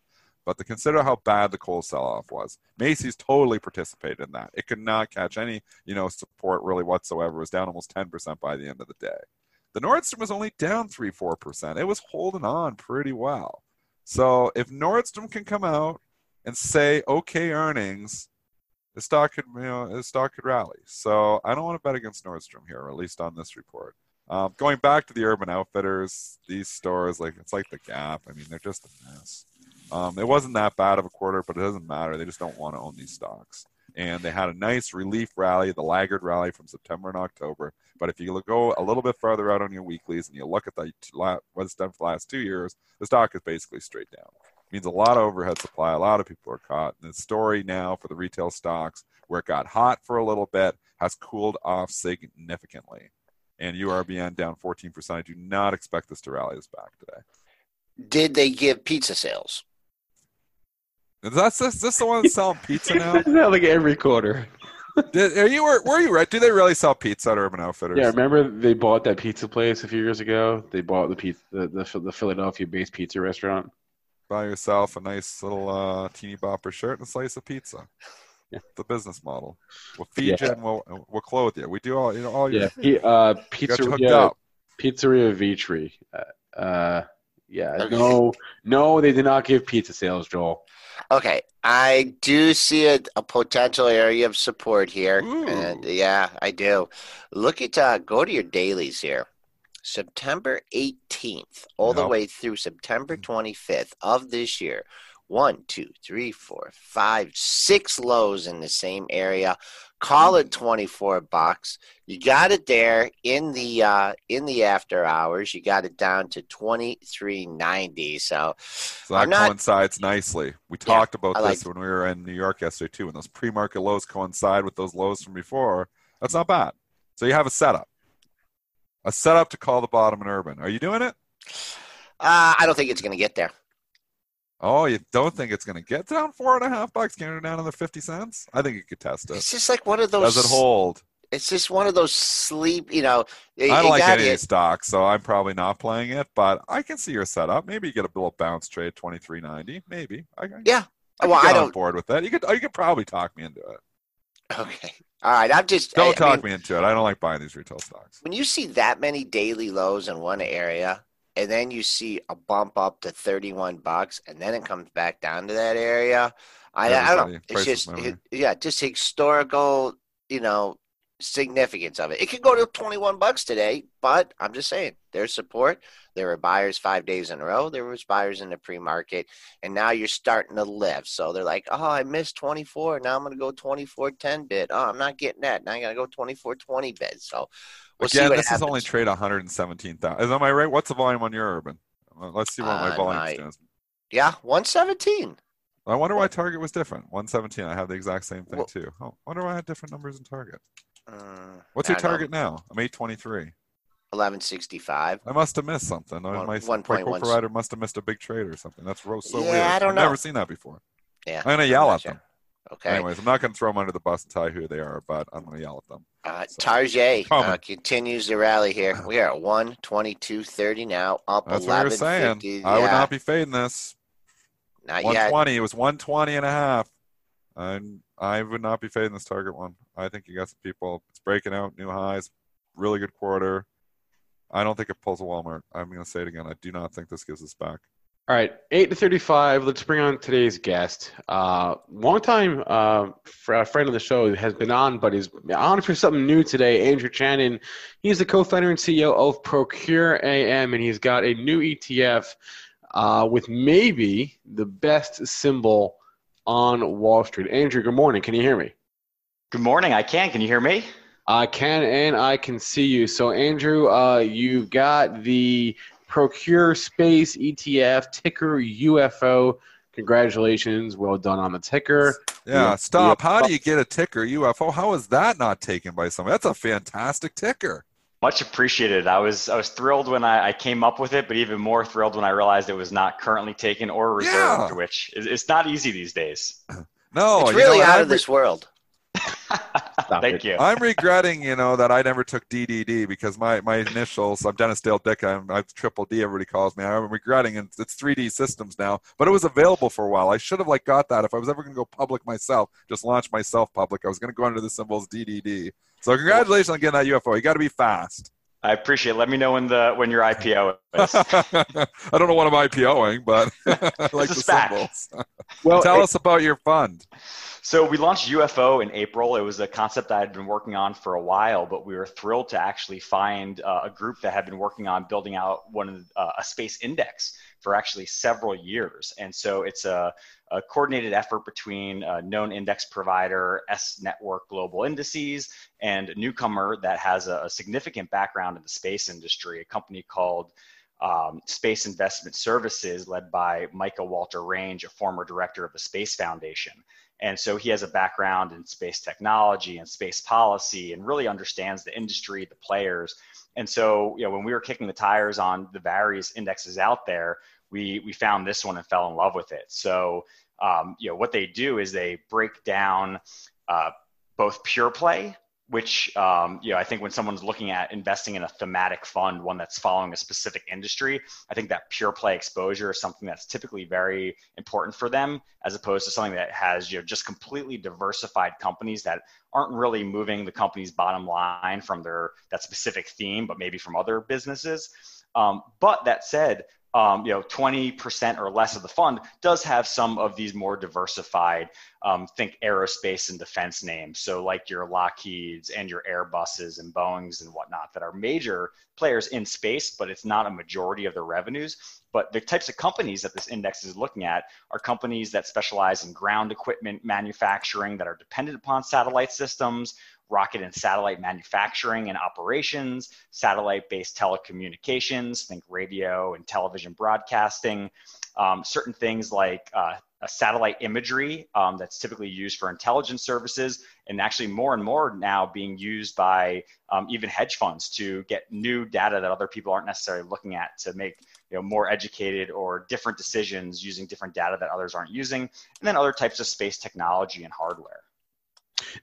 But to consider how bad the Kohl's sell off was, Macy's totally participated in that. It could not catch any, you know, support really whatsoever. It was down almost 10% by the end of the day. The Nordstrom was only down three, four percent. It was holding on pretty well. So if Nordstrom can come out and say okay earnings, the stock could you know the stock could rally. So I don't want to bet against Nordstrom here, at least on this report. Um, going back to the Urban Outfitters, these stores like it's like the Gap. I mean, they're just a mess. Um, it wasn't that bad of a quarter, but it doesn't matter. They just don't want to own these stocks. And they had a nice relief rally, the laggard rally from September and October. But if you go a little bit further out on your weeklies and you look at the what it's done for the last two years, the stock is basically straight down. It means a lot of overhead supply. A lot of people are caught. And the story now for the retail stocks, where it got hot for a little bit, has cooled off significantly. And URBN down 14%. I do not expect this to rally this back today. Did they give pizza sales? Is that this, this the one that's selling pizza now? Not like every quarter. Did, are you were, were you right? Do they really sell pizza at Urban Outfitters? Yeah, remember they bought that pizza place a few years ago. They bought the pizza, the the, the Philadelphia-based pizza restaurant. Buy yourself a nice little uh, teeny bopper shirt and a slice of pizza. Yeah. The business model. We'll feed Yeah. you and we'll we'll clothe you. We do all you know all your Yeah, P- uh, got you hooked pizzeria, up. pizzeria Vetri. Uh, uh, yeah, no, no, they did not give pizza sales, Joel. Okay, I do see a, a potential area of support here, and yeah, I do. Look at uh, go to your dailies here. September 18th, all the way through September 25th of this year. One, two, three, four, five, six lows in the same area. Call it 24 bucks. You got it there in the uh, in the after hours. You got it down to 23.90. So So that not- coincides nicely. We Yeah, talked about I this when we were in New York yesterday too. When those pre-market lows coincide with those lows from before, that's not bad. So you have a setup, a setup to call the bottom in Urban. Are you doing it? uh, I don't think it's going to get there. Oh, you don't think it's going to get down four and a half bucks? Can it down under fifty cents? I think you could test it. It's just like one of those. Does it hold? It's just one of those sleep. You know, I don't like any of these stocks, so I'm probably not playing it. But I can see your setup. Maybe you get a little bounce trade twenty three ninety. Maybe. I, I, Yeah. I Well, I don't. board with that. You could. You could probably talk me into it. Okay. All right. I'm just. Don't I talk mean, me into it. I don't like buying these retail stocks. When you see that many daily lows in one area, and then you see a bump up to 31 bucks, and then it comes back down to that area, I, I don't know. It's just, it, yeah, just historical, you know, significance of it. It could go to 21 bucks today, but I'm just saying there's support. There were buyers five days in a row. There was buyers in the pre-market, and now you're starting to lift. So they're like, "Oh, I missed 24. Now I'm going to go 24.10 bid. Oh, I'm not getting that. Now I got to go 24.20 bid." So we'll Again, this happens. is only trade 117,000. Am I right? What's the volume on your Urban? Let's see what my Uh, volume my- is. yeah, 117. I wonder why Target was different. 117. I have the exact same thing Well- too. Oh, I wonder why I had different numbers in Target. Uh, What's your don't know, target now? I'm 823. 1165. I must have missed something. One- my one my point one- provider must have missed a big trade or something. That's so Yeah, weird. I don't I've know. never seen that before. Yeah. I'm gonna yell at Gotcha. them. Okay. Anyways, I'm not gonna throw them under the bus and tell you who they are, but I'm gonna yell at them. Uh, So, Tarjay uh, continues the rally here. We are at 122.30 now, up That's what we were 11.50. saying. I would not be fading this. not yet. 120. It was 120 and a half. And I would not be fading this target one. I think you got some people. It's breaking out new highs. Really good quarter. I don't think it pulls a Walmart. I'm going to say it again. I do not think this gives us back. All right, eight to thirty-five. Let's bring on today's guest. Uh, longtime uh, fr- uh, friend of the show has been on, but is on for something new today. Andrew Chanin. He's the co-founder and CEO of Procure AM, and he's got a new ETF uh, with maybe the best symbol on Wall Street. Andrew, good morning. Can you hear me? Good morning. I can. Can you hear me? I can and I can see you. So, Andrew, uh, you've got the Procure Space ETF ticker UFO. Congratulations. Well done on the ticker. Yeah, Yeah. stop. How do you get a ticker UFO? How is that not taken by someone? That's a fantastic ticker. Much appreciated. I was I was thrilled when I, I came up with it, but even more thrilled when I realized it was not currently taken or reserved, Yeah. which is it's not easy these days. No, it's you know really out I'm of this world. Thank it. you. I'm regretting, you know, that I never took DDD because my, my initials, I'm Dennis Dale Dick, I'm, I'm Triple D, everybody calls me. I'm regretting it. It's 3D systems now, but it was available for a while. I should have like got that if I was ever going to go public myself, just launch myself public. I was going to go under the symbols DDD. So congratulations on getting that UFO. You got to be fast. I appreciate. it. Let me know when the when your IPO is. I don't know what I'm IPOing, but I like the SPAC. symbols. Well, Tell us about your fund. So we launched UFO in April. It was a concept I had been working on for a while, but we were thrilled to actually find uh, a group that had been working on building out one of uh, a space index for actually several years. And so it's a, a coordinated effort between a known index provider, S Network Global Indices, and a newcomer that has a, a significant background in the space industry, a company called um, Space Investment Services, led by Micah Walter Range, a former director of the Space Foundation. And so he has a background in space technology and space policy and really understands the industry, the players. And so, you know, when we were kicking the tires on the various indexes out there, we, we found this one and fell in love with it. So, um, you know, what they do is they break down uh, both pure play, which, um, you know, I think when someone's looking at investing in a thematic fund, one that's following a specific industry, I think that pure play exposure is something that's typically very important for them, as opposed to something that has you know just completely diversified companies that aren't really moving the company's bottom line from their that specific theme, but maybe from other businesses. Um, but that said, um, you know, 20% or less of the fund does have some of these more diversified, um, think aerospace and defense names. So like your Lockheeds and your Airbuses and Boeings and whatnot that are major players in space, but it's not a majority of their revenues. But the types of companies that this index is looking at are companies that specialize in ground equipment manufacturing that are dependent upon satellite systems, rocket and satellite manufacturing and operations, satellite based telecommunications, think radio and television broadcasting, um, certain things like uh, satellite imagery um, that's typically used for intelligence services, and actually more and more now being used by um, even hedge funds to get new data that other people aren't necessarily looking at to make you know more educated or different decisions using different data that others aren't using, and then other types of space technology and hardware.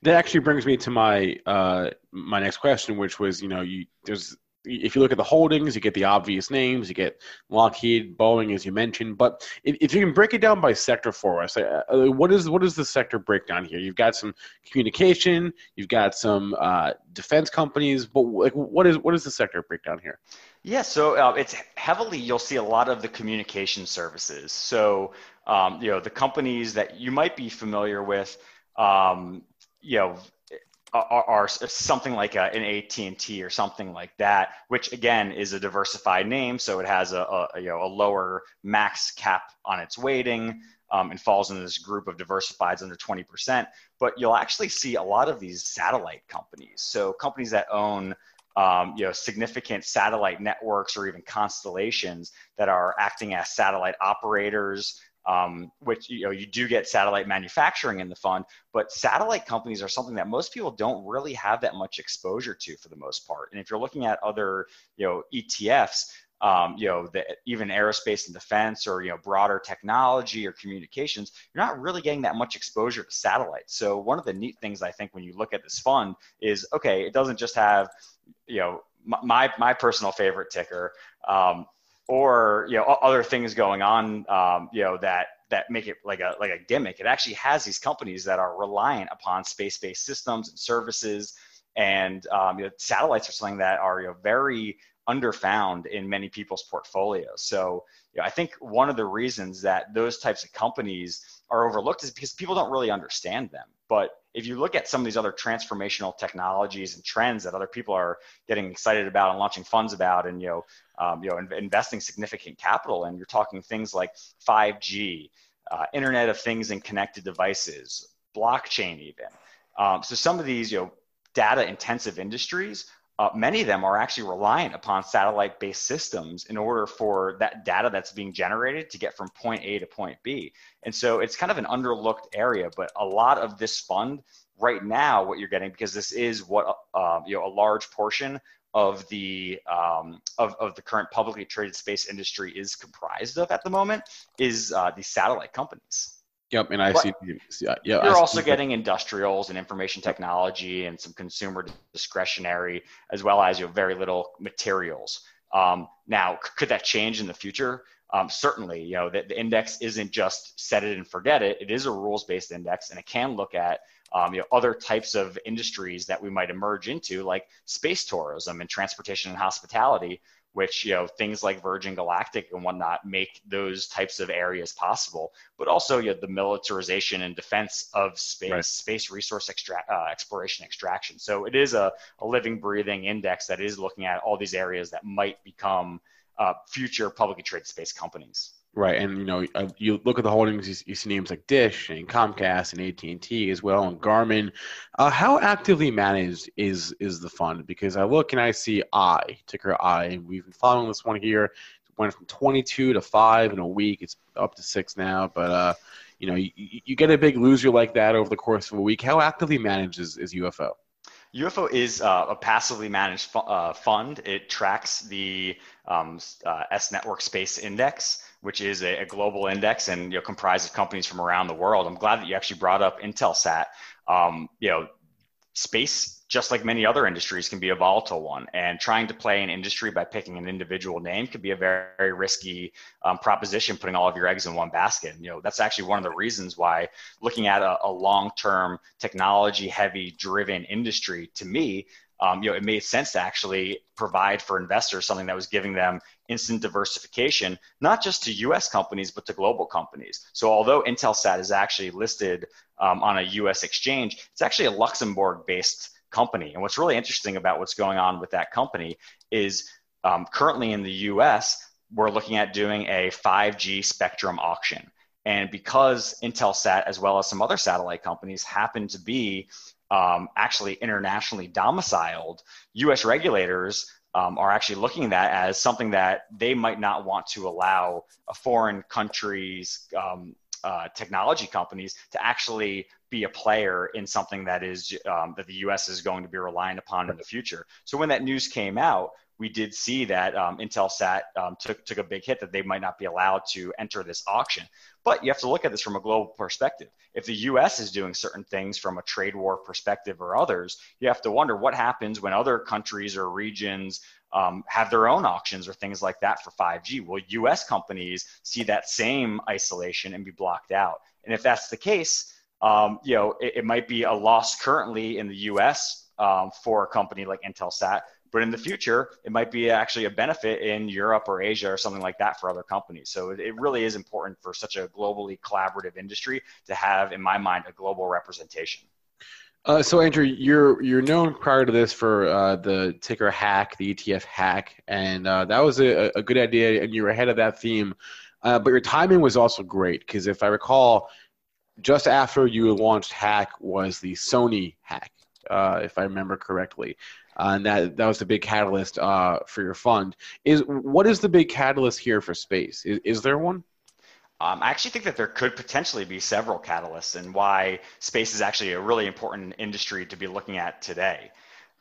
That actually brings me to my uh, my next question, which was, you know, you there's if you look at the holdings, you get the obvious names, you get Lockheed, Boeing, as you mentioned. But if, if you can break it down by sector for us, uh, uh, what is what is the sector breakdown here? You've got some communication, you've got some uh, defense companies, but like, what is what is the sector breakdown here? Yeah, so uh, it's heavily, you'll see a lot of the communication services. So, um, you know, the companies that you might be familiar with, um, you know, are, are something like a, an AT&T or something like that, which again is a diversified name. So it has a, a you know, a lower max cap on its weighting um, and falls into this group of diversifieds under 20%. But you'll actually see a lot of these satellite companies. So companies that own um, you know, significant satellite networks or even constellations that are acting as satellite operators, um, which you know you do get satellite manufacturing in the fund, but satellite companies are something that most people don't really have that much exposure to for the most part. And if you're looking at other you know ETFs, um, you know, the, even aerospace and defense or, you know, broader technology or communications, you're not really getting that much exposure to satellites. So one of the neat things I think when you look at this fund is, okay, it doesn't just have, you know, my, my personal favorite ticker, um, or, you know, other things going on, um, you know, that, that make it like a, like a gimmick. It actually has these companies that are reliant upon space-based systems and services and um, you know, satellites are something that are you know, very underfound in many people's portfolios. So you know, I think one of the reasons that those types of companies are overlooked is because people don't really understand them. But if you look at some of these other transformational technologies and trends that other people are getting excited about and launching funds about, and you know, um, you know, investing significant capital, and you're talking things like 5G, uh, Internet of Things and connected devices, blockchain, even. Um, so some of these, you know, data intensive industries uh, many of them are actually reliant upon satellite based systems in order for that data that's being generated to get from point A to point B. And so it's kind of an underlooked area, but a lot of this fund right now, what you're getting, because this is what, uh, you know, a large portion of the um, of, of the current publicly traded space industry is comprised of at the moment is uh, these satellite companies. Yep, and I but see. Yeah, you're I also see. getting industrials and information technology and some consumer discretionary, as well as you know, very little materials. Um, now, could that change in the future? Um, certainly, you know, the, the, index isn't just set it and forget it. It is a rules-based index, and it can look at um, you know other types of industries that we might emerge into, like space tourism and transportation and hospitality, which you know things like Virgin Galactic and whatnot make those types of areas possible. But also you know, the militarization and defense of space, right. space resource extra- uh, exploration extraction. So it is a, a, living, breathing index that is looking at all these areas that might become uh, future publicly traded space companies. Right, and you know, uh, you look at the holdings. You, you, see names like Dish and Comcast and AT and T as well, and Garmin. Uh, how actively managed is is the fund? Because I look and I see I ticker I. We've been following this one here. It went from 22 to five in a week. It's up to six now, but uh, you know, you, you get a big loser like that over the course of a week. How actively managed is, is UFO? UFO is uh, a passively managed fu- uh, fund. It tracks the um, uh, S Network Space Index, which is a, a, global index and you know comprised of companies from around the world. I'm glad that you actually brought up Intelsat. Um, you know, space, just like many other industries, can be a volatile one, and trying to play an industry by picking an individual name could be a very, very risky um, proposition. Putting all of your eggs in one basket. And, you know, that's actually one of the reasons why looking at a, a long-term, technology-heavy, driven industry, to me, um, you know, it made sense to actually provide for investors something that was giving them instant diversification, not just to U.S. companies but to global companies. So although Intelsat is actually listed um, on a U.S. exchange, it's actually a Luxembourg-based company. And what's really interesting about what's going on with that company is um, currently in the U.S. we're looking at doing a 5G spectrum auction. And because Intelsat, as well as some other satellite companies, happen to be um, actually internationally domiciled, US regulators um, are actually looking at that as something that they might not want to allow a foreign country's um, uh, technology companies to actually be a player in something that is um, that the U.S. is going to be relying upon in the future. So when that news came out, we did see that um, Intelsat um, took took a big hit that they might not be allowed to enter this auction. But you have to look at this from a global perspective. If the U.S. is doing certain things from a trade war perspective or others, you have to wonder what happens when other countries or regions um, have their own auctions or things like that for 5G. Will U.S. companies see that same isolation and be blocked out? And if that's the case, um, you know, it, it, might be a loss currently in the U.S. Um, for a company like Intelsat, but in the future, it might be actually a benefit in Europe or Asia or something like that for other companies. So it, it really is important for such a globally collaborative industry to have, in my mind, a global representation. Uh, so Andrew, you're you're known prior to this for uh, the ticker hack, the ETF hack, and uh, that was a, a, good idea, and you were ahead of that theme. Uh, but your timing was also great because if I recall, just after you launched hack was the Sony hack, uh, if I remember correctly uh, and that that was the big catalyst uh, for your fund. Is what is the big catalyst here for space? Is, is there one? Um, I actually think that there could potentially be several catalysts, and why space is actually a really important industry to be looking at today.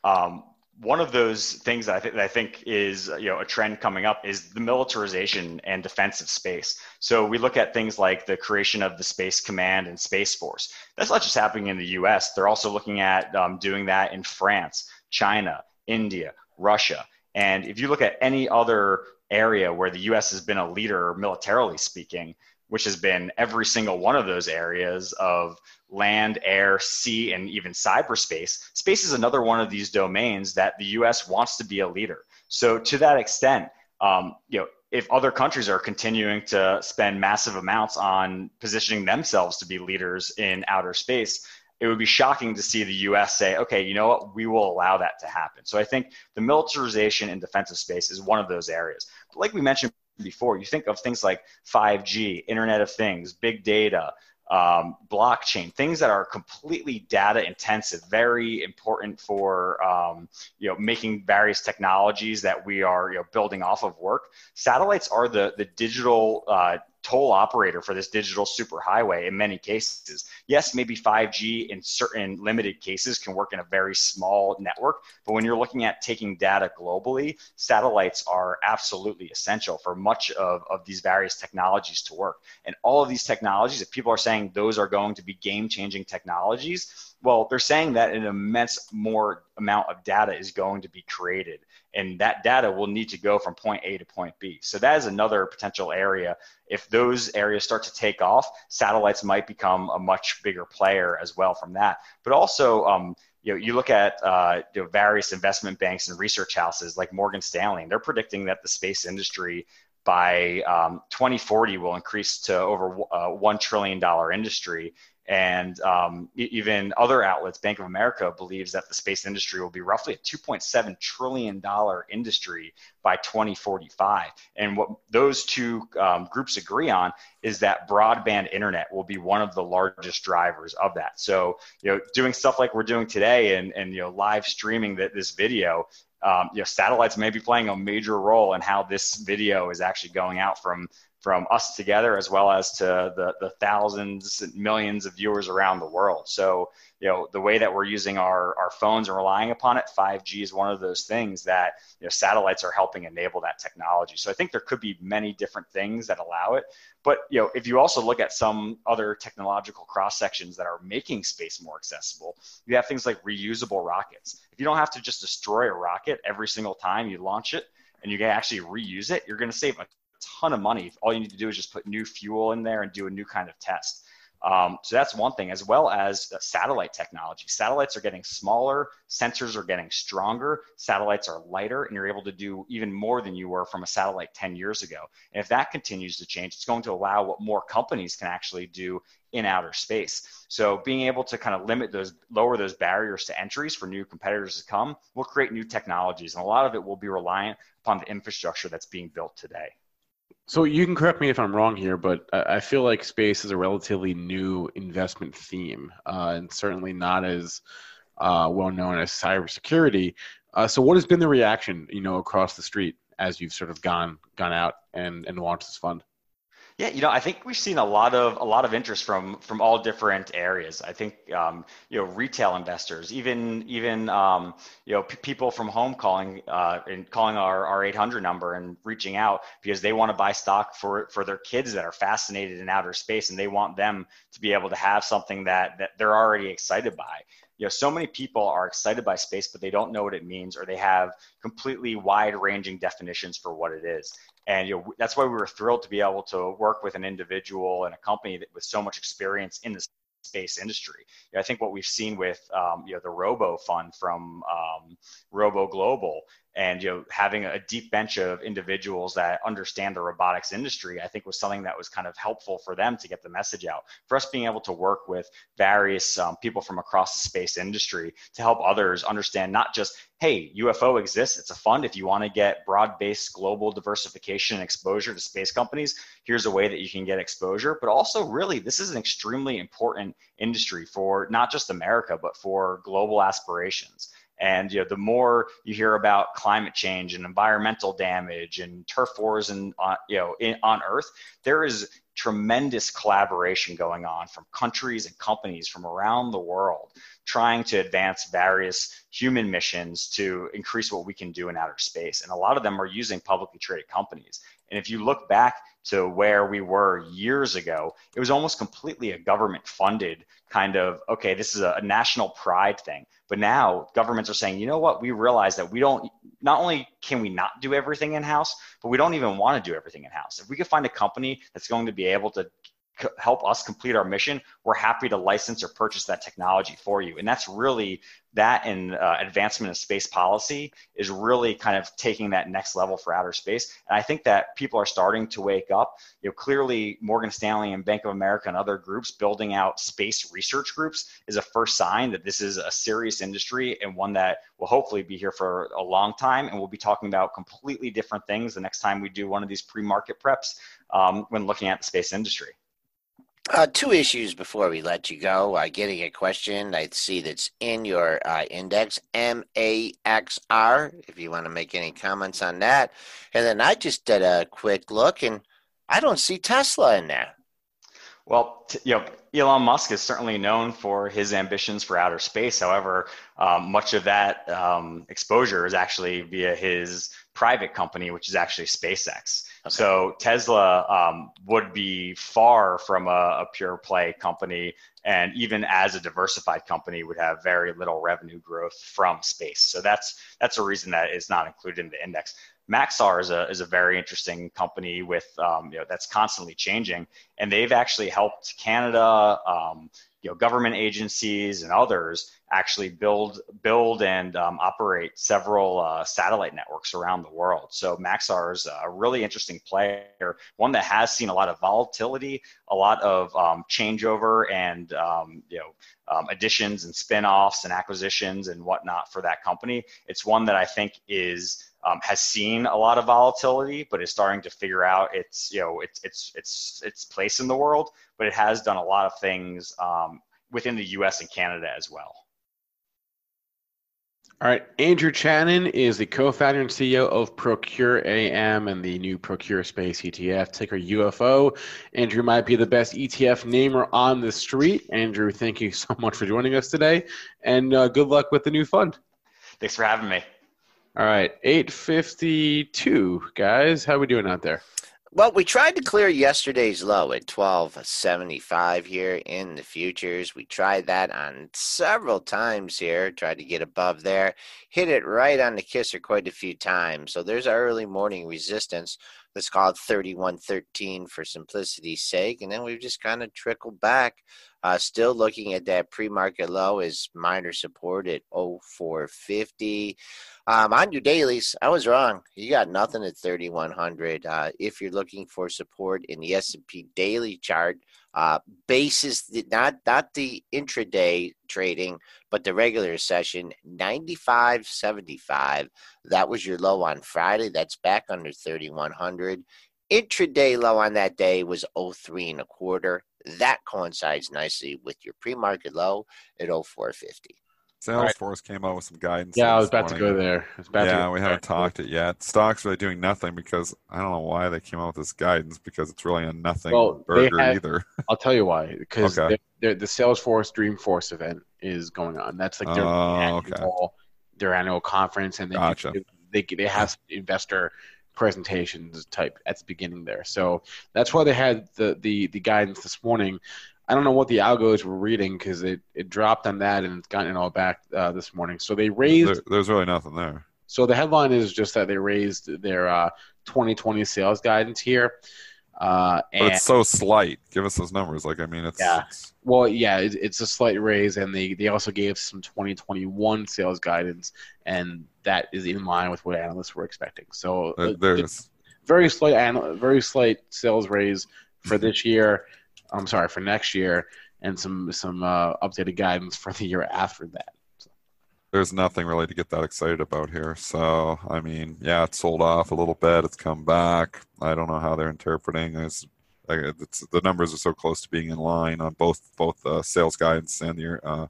Um, one of those things that I, th- that I think is you know a trend coming up is the militarization and defense of space. So we look at things like the creation of the Space Command and Space Force. That's not just happening in the U.S. They're also looking at um, doing that in France, China, India, Russia. And if you look at any other area where the U.S. has been a leader militarily speaking, which has been every single one of those areas of land, air, sea, and even cyberspace. Space is another one of these domains that the U.S. wants to be a leader. So to that extent, um, you know, if other countries are continuing to spend massive amounts on positioning themselves to be leaders in outer space, it would be shocking to see the US say, okay, you know what, we will allow that to happen. So I think the militarization in defensive space is one of those areas. But like we mentioned before, you think of things like 5G, Internet of Things, big data, um, blockchain, things that are completely data intensive, very important for um, you know making various technologies that we are you know building off of work. Satellites are the the digital uh, toll operator for this digital superhighway in many cases. Yes, maybe 5G in certain limited cases can work in a very small network, but when you're looking at taking data globally, satellites are absolutely essential for much of, of these various technologies to work. And all of these technologies, if people are saying those are going to be game changing technologies, well, they're saying that an immense more amount of data is going to be created, and that data will need to go from point A to point B. So that is another potential area. If those areas start to take off, satellites might become a much bigger player as well from that. But also, um, you know, you look at uh, you know, various investment banks and research houses like Morgan Stanley, and they're predicting that the space industry by um, 2040 will increase to over uh, $1 trillion industry and um, even other outlets, Bank of America believes that the space industry will be roughly a $2.7 trillion industry by 2045. And what those two um, groups agree on is that broadband internet will be one of the largest drivers of that. So, you know, doing stuff like we're doing today and, and you know, live streaming that this video um, you know, satellites may be playing a major role in how this video is actually going out from from us together as well as to the, the thousands and millions of viewers around the world. So, you know, the way that we're using our, our phones and relying upon it, 5G is one of those things that, you know, satellites are helping enable that technology. So I think there could be many different things that allow it. But, you know, if you also look at some other technological cross sections that are making space more accessible, you have things like reusable rockets. If you don't have to just destroy a rocket every single time you launch it, and you can actually reuse it, you're going to save a ton of money. All you need to do is just put new fuel in there and do a new kind of test. Um, so that's one thing, as well as satellite technology. Satellites are getting smaller, sensors are getting stronger, satellites are lighter, and you're able to do even more than you were from a satellite 10 years ago. And if that continues to change, it's going to allow what more companies can actually do in outer space. So being able to kind of limit those, lower those barriers to entries for new competitors to come will create new technologies. And a lot of it will be reliant upon the infrastructure that's being built today. So you can correct me if I'm wrong here, but I feel like space is a relatively new investment theme, uh, and certainly not as uh, well known as cybersecurity. Uh, so, what has been the reaction, you know, across the street as you've sort of gone gone out and and launched this fund? Yeah, you know, I think we've seen a lot of a lot of interest from from all different areas. I think um, you know retail investors, even even um, you know p- people from home calling uh, and calling our our 800 number and reaching out because they want to buy stock for for their kids that are fascinated in outer space and they want them to be able to have something that that they're already excited by you know so many people are excited by space but they don't know what it means or they have completely wide ranging definitions for what it is and you know, that's why we were thrilled to be able to work with an individual and a company that, with so much experience in the space industry. You know, I think what we've seen with um, you know the Robo Fund from um, Robo Global and you know having a deep bench of individuals that understand the robotics industry i think was something that was kind of helpful for them to get the message out. For us being able to work with various um, people from across the space industry to help others understand not just hey ufo exists it's a fund if you want to get broad-based global diversification and exposure to space companies here's a way that you can get exposure. But also really this is an extremely important industry for not just america but for global aspirations And you know, the more you hear about climate change and environmental damage and turf wars and uh, you know in, on Earth, there is tremendous collaboration going on from countries and companies from around the world trying to advance various human missions to increase what we can do in outer space. And a lot of them are using publicly traded companies. And if you look back to where we were years ago, it was almost completely a government funded kind of, okay, this is a, national pride thing. But now governments are saying, you know what, we realize that we don't, not only can we not do everything in house, but we don't even want to do everything in house. If we could find a company that's going to be able to help us complete our mission, we're happy to license or purchase that technology for you. And that's really that and uh, advancement of space policy is really kind of taking that next level for outer space. And I think that people are starting to wake up. You know, clearly Morgan Stanley and Bank of America and other groups building out space research groups is a first sign that this is a serious industry and one that will hopefully be here for a long time. And we'll be talking about completely different things the next time we do one of these pre-market preps um, when looking at the space industry. Uh, two issues before we let you go. Uh, getting a question I see that's in your uh, index, MAXR, if you want to make any comments on that. And then I just did a quick look and I don't see Tesla in there. Well, you know, Elon Musk is certainly known for his ambitions for outer space. However, um, much of that um, exposure is actually via his private company, which is actually SpaceX. Okay. So Tesla um, would be far from a, a, pure play company, and even as a diversified company, would have very little revenue growth from space. So that's that's a reason that is not included in the index. Maxar is a is a very interesting company with um, you know that's constantly changing, and they've actually helped Canada, um, you know, government agencies and others actually build build and um, operate several uh, satellite networks around the world. So Maxar is a really interesting player, one that has seen a lot of volatility, a lot of um, changeover, and um, you know um, additions and spin-offs and acquisitions and whatnot for that company. It's one that I think is um, has seen a lot of volatility, but is starting to figure out its you know its its its its place in the world. But it has done a lot of things um, within the U.S. and Canada as well. All right, Andrew Chanin is the co-founder and CEO of Procure AM and the new Procure Space ETF, ticker UFO. Andrew might be the best ETF namer on the street. Andrew, thank you so much for joining us today, and uh, good luck with the new fund. Thanks for having me. All right, 852, guys. How are we doing out there? Well, we tried to clear yesterday's low at 1275 here in the futures. We tried that on several times here, tried to get above there, hit it right on the kisser quite a few times. So there's our early morning resistance. Let's call it 3113 for simplicity's sake. And then we've just kind of trickled back. Uh, still looking at that pre market low as minor support at 0450. Um, on your dailies, I was wrong. You got nothing at 3100. Uh, if you're looking for support in the S&P daily chart, uh, basis not not the intraday trading, but the regular session 95.75. That was your low on Friday. That's back under 3100. Intraday low on that day was 03 and a quarter. That coincides nicely with your pre-market low at 0450. Salesforce right. came out with some guidance. Yeah, I was about morning. to go there. yeah, we haven't talked it yet. Stocks really doing nothing because I don't know why they came out with this guidance because it's really a nothing well, burger have, either. I'll tell you why. Because okay. the Salesforce Dreamforce event is going on. That's like their, oh, annual, okay. their annual conference, and they gotcha. they they have investor presentations type at the beginning there. So that's why they had the the the guidance this morning I don't know what the algos were reading because it, it dropped on that and it's gotten it all back uh, this morning. So they raised. There, there's really nothing there. So the headline is just that they raised their uh, 2020 sales guidance here. Uh, but it's so slight. Give us those numbers. Like, I mean, it's. Yeah. It's, well, yeah, it, it's a slight raise, and they, they also gave some 2021 sales guidance, and that is in line with what analysts were expecting. So uh, there's very slight, very slight sales raise for this year. I'm sorry for next year, and some some uh, updated guidance for the year after that. There's nothing really to get that excited about here. So I mean, yeah, it's sold off a little bit. It's come back. I don't know how they're interpreting. It's, it's the numbers are so close to being in line on both both uh, sales guidance and your uh,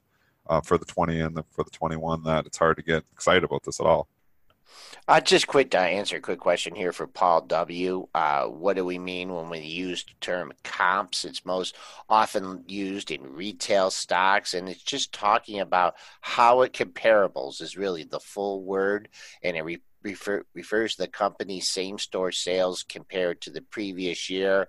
uh, for the 20 and the, for the 21 that it's hard to get excited about this at all. Uh, just quick uh, answer a quick question here for Paul W. Uh, what do we mean when we use the term comps? It's most often used in retail stocks, and it's just talking about how it comparables is really the full word, and it re- refer- refers to the company's same store sales compared to the previous year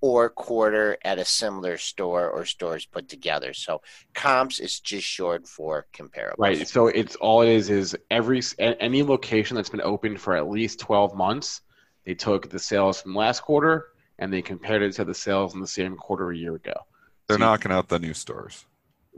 or quarter at a similar store or stores put together. So comps is just short for comparable. Right. So it's all it is is every any location that's been open for at least 12 months, they took the sales from last quarter and they compared it to the sales in the same quarter a year ago. They're so knocking out the new stores.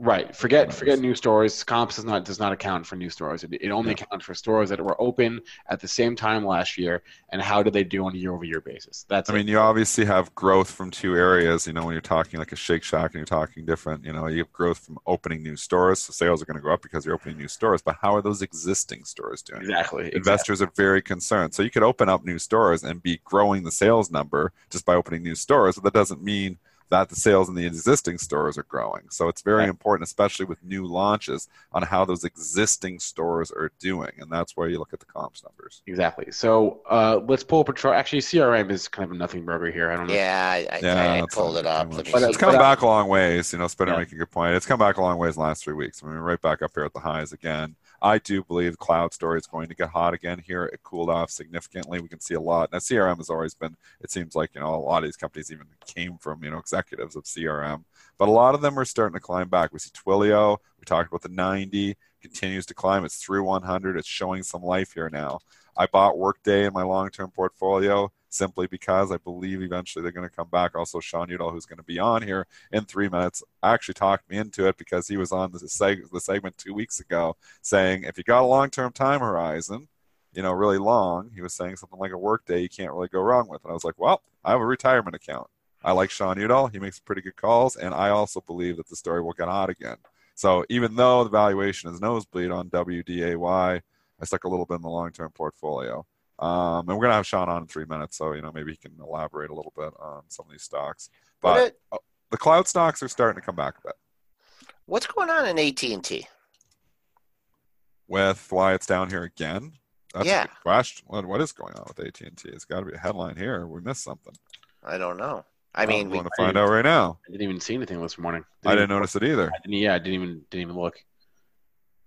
Right. Forget forget new stores. Comps does not does not account for new stores. It, it only yeah. accounts for stores that were open at the same time last year. And how did they do on a year over year basis? That's. I it. mean, you obviously have growth from two areas. You know, when you're talking like a Shake Shack and you're talking different, you know, you have growth from opening new stores. So sales are going to go up because you're opening new stores. But how are those existing stores doing? Exactly. Investors exactly. are very concerned. So you could open up new stores and be growing the sales number just by opening new stores, but that doesn't mean that the sales in the existing stores are growing. So it's very important, especially with new launches, on how those existing stores are doing, and that's where you look at the comps numbers. Exactly. So uh, let's pull up a chart. Actually, CRM is kind of a nothing burger here. I don't know. Yeah, I, I, yeah, I pulled it up. But it's come back a long ways. You know, Spinner yeah. making a good point. It's come back a long ways in the last three weeks. I mean, right back up here at the highs again. I do believe the cloud story is going to get hot again here. It cooled off significantly. We can see a lot. Now, CRM has always been, it seems like, you know, a lot of these companies even came from, you know, executives of CRM, but a lot of them are starting to climb back. We see Twilio, we talked about the 90, continues to climb. It's through 100. It's showing some life here now. I bought Workday in my long term portfolio simply because I believe eventually they're going to come back. Also, Sean Udall, who's going to be on here in three minutes, actually talked me into it because he was on the, seg- the segment two weeks ago saying if you got a long term time horizon, you know, really long, he was saying something like a Workday you can't really go wrong with. And I was like, well, I have a retirement account. I like Sean Udall. He makes pretty good calls. And I also believe that the story will get hot again. So even though the valuation is nosebleed on WDAY, I stuck a little bit in the long term portfolio. Um, and we're gonna have Sean on in three minutes, so you know maybe he can elaborate a little bit on some of these stocks. But it, uh, the cloud stocks are starting to come back a bit. What's going on in AT and T? With why it's down here again? That's yeah. question. What, what is going on with AT and T? It's got to be a headline here. We missed something. I don't know. I mean, we want to find out right now. I didn't even see anything this morning. Didn't I didn't notice it either. I didn't, yeah, I didn't even didn't even look.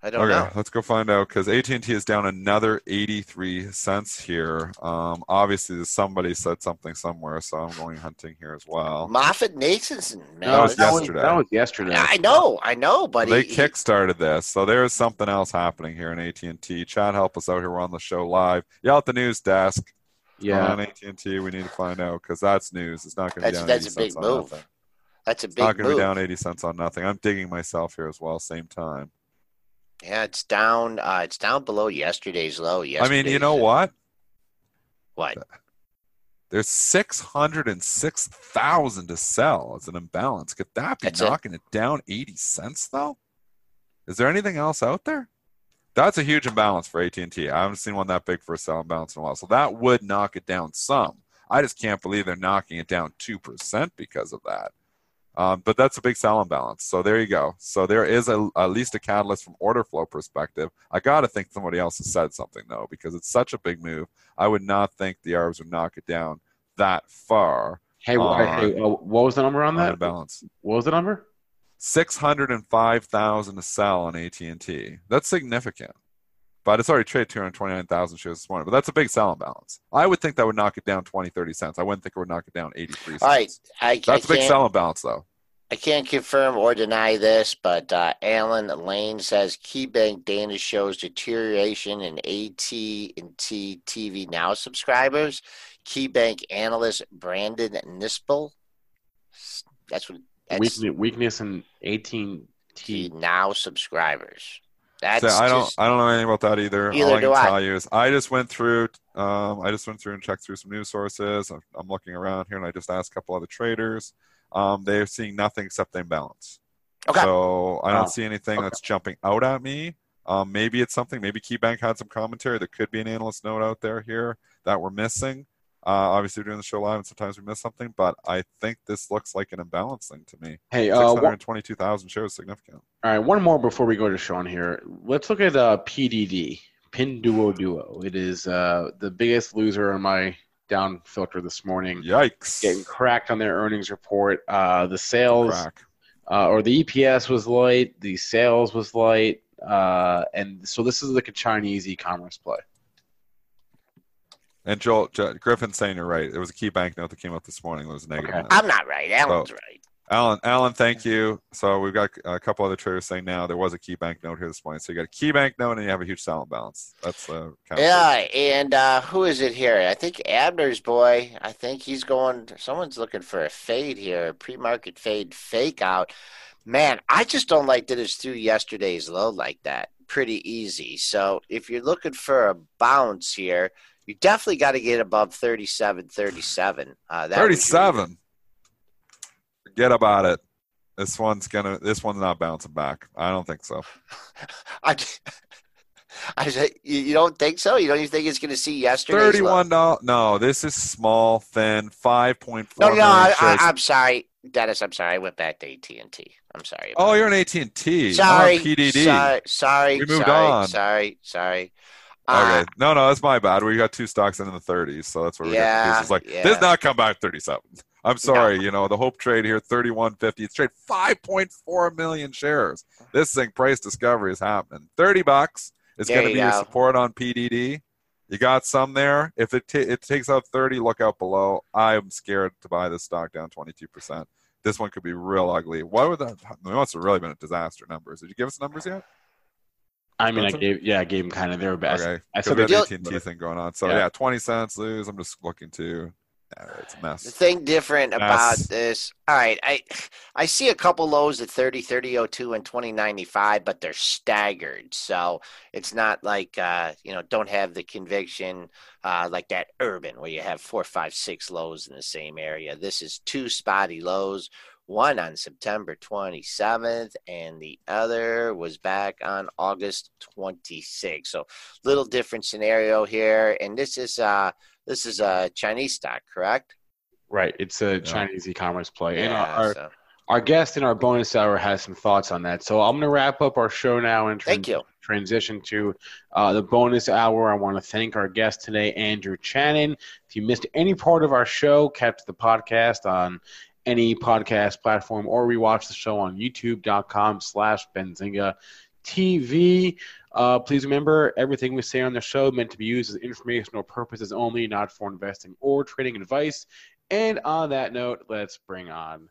I don't okay, know. let's go find out because AT&T is down another 83 cents here. Um, obviously, somebody said something somewhere, so I'm going hunting here as well. MoffettNathanson, man. That was yesterday. That was yesterday. I know, I know, but they he, kickstarted this, so there's something else happening here in AT&T. Chad, help us out here. We're on the show live. Yell at the news desk. Yeah, on AT&T, we need to find out because that's news. It's not going to be down. That's 80 a big move. Nothing. That's a big. It's not going to be down 80 cents on nothing. I'm digging myself here as well. Same time. Yeah, it's down. Uh, it's down below yesterday's low. Yesterday's, I mean, you know what? What? There's six hundred and six thousand to sell as an imbalance. Could that be That's knocking it. it down eighty cents though? Is there anything else out there? That's a huge imbalance for AT and T. I haven't seen one that big for a sell imbalance in a while. So that would knock it down some. I just can't believe they're knocking it down two percent because of that. Um, but that's a big sell imbalance. So there you go. So there is a, at least a catalyst from order flow perspective. I got to think somebody else has said something though, because it's such a big move. I would not think the Arbs would knock it down that far. Hey, hey uh, what was the number on that? Balance. What was the number? Six hundred and five thousand to sell on AT and T. That's significant. But it's already traded 229,000 shares this morning. But that's a big sell imbalance. I would think that would knock it down 20, 30 cents. I wouldn't think it would knock it down 83 cents. All right. I, that's I a big sell imbalance, though. I can't confirm or deny this, but uh, Alan Lane says KeyBanc data shows deterioration in AT and T TV Now subscribers. KeyBanc analyst Brandon Nispel. That's what. That's weakness, weakness in AT&T Now subscribers. That's so I don't I don't know anything about that either. All I can I. tell you is I just went through um, I just went through and checked through some news sources. I'm, I'm looking around here and I just asked a couple other traders. Um, they're seeing nothing except the imbalance. Okay. So I don't see anything okay. that's jumping out at me. Um, maybe it's something. Maybe KeyBanc had some commentary. There could be an analyst note out there here that we're missing. Uh, obviously, we're doing the show live, and sometimes we miss something, but I think this looks like an imbalance thing to me. Hey, uh, Six one, hundred twenty-two thousand shares significant. all right, one more before we go to Sean here. Let's look at uh, PDD, Pinduoduo. It is uh, the biggest loser on my down filter this morning. Yikes! Getting cracked on their earnings report. Uh, the sales Crack. uh, or the EPS was light, the sales was light, uh, and so this is like a Chinese e-commerce play. And Joel, Joel Griffin's saying you're right. There was a KeyBanc note that came out this morning that was negative. Okay. I'm not right. Alan's Oh. right. Alan, Alan, thank you. So we've got a couple other traders saying now there was a KeyBanc note here this morning. So you got a KeyBanc note and you have a huge silent balance. That's uh, kind of Yeah, and uh, who is it here? I think Abner's boy. I think he's going. Someone's looking for a fade here, a pre-market fade fake out. Man, I just don't like that it's through yesterday's low like that. Pretty easy. So if you're looking for a bounce here, you definitely got to get above 37, 37. Uh, that thirty-seven. Forget about it. This one's gonna. This one's not bouncing back. I don't think so. I, I said, you, don't think so? You don't even think it's going to see yesterday? Thirty-one dollars. No, this is small, thin, five point four. No, no, I, I'm sorry, Dennis. I'm sorry. I went back to AT and T. I'm sorry. oh, you're an AT and T. Sorry, PDD. Sorry, sorry, We moved sorry, on. sorry, sorry. Uh, Okay, no, no, that's my bad. We got two stocks in the 30s, so that's where we Yeah, got confused. It's like yeah. this not come back 37. I'm sorry, you know the Hope trade here 31.50. It's trade 5.4 million shares. This thing price discovery is happening. 30 bucks is going to you be your support on PDD. You got some there. If it ta it takes out 30, look out below. I'm scared to buy this stock down 22 percent. This one could be real ugly. What would that? It must have really been a disaster numbers. Did you give us numbers yet? I mean, I gave yeah, I gave him kind of their best. Okay. I I said said they that did- AT&T thing going on. So Yeah. yeah. 20 cents lose. I'm just looking to. Yeah, it's a mess. The mess. thing different about this, all right, I I see a couple lows at 30, 3002 and 2095, but they're staggered. So it's not like uh, you know, don't have the conviction uh, like that urban where you have four, five, six lows in the same area. This is two spotty lows. One on September 27th, and the other was back on August 26th. So, little different scenario here. And this is uh, this is a Chinese stock, correct? Right, it's a Chinese e-commerce play, and our, our, so- our guest in our bonus hour has some thoughts on that. So I'm going to wrap up our show now and thank you. transition to uh, the bonus hour. I want to thank our guest today, Andrew Chanin. If you missed any part of our show, catch the podcast on any podcast platform or rewatch the show on youtube.com slash benzinga tv uh, please remember everything we say on the show meant to be used as informational purposes only not for investing or trading advice. And on that note let's bring on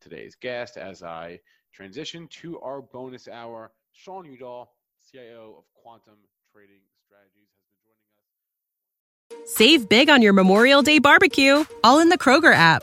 today's guest as i transition to our bonus hour. Sean udall cio of quantum trading strategies has been joining us. Save big on your Memorial Day barbecue, all in the Kroger app.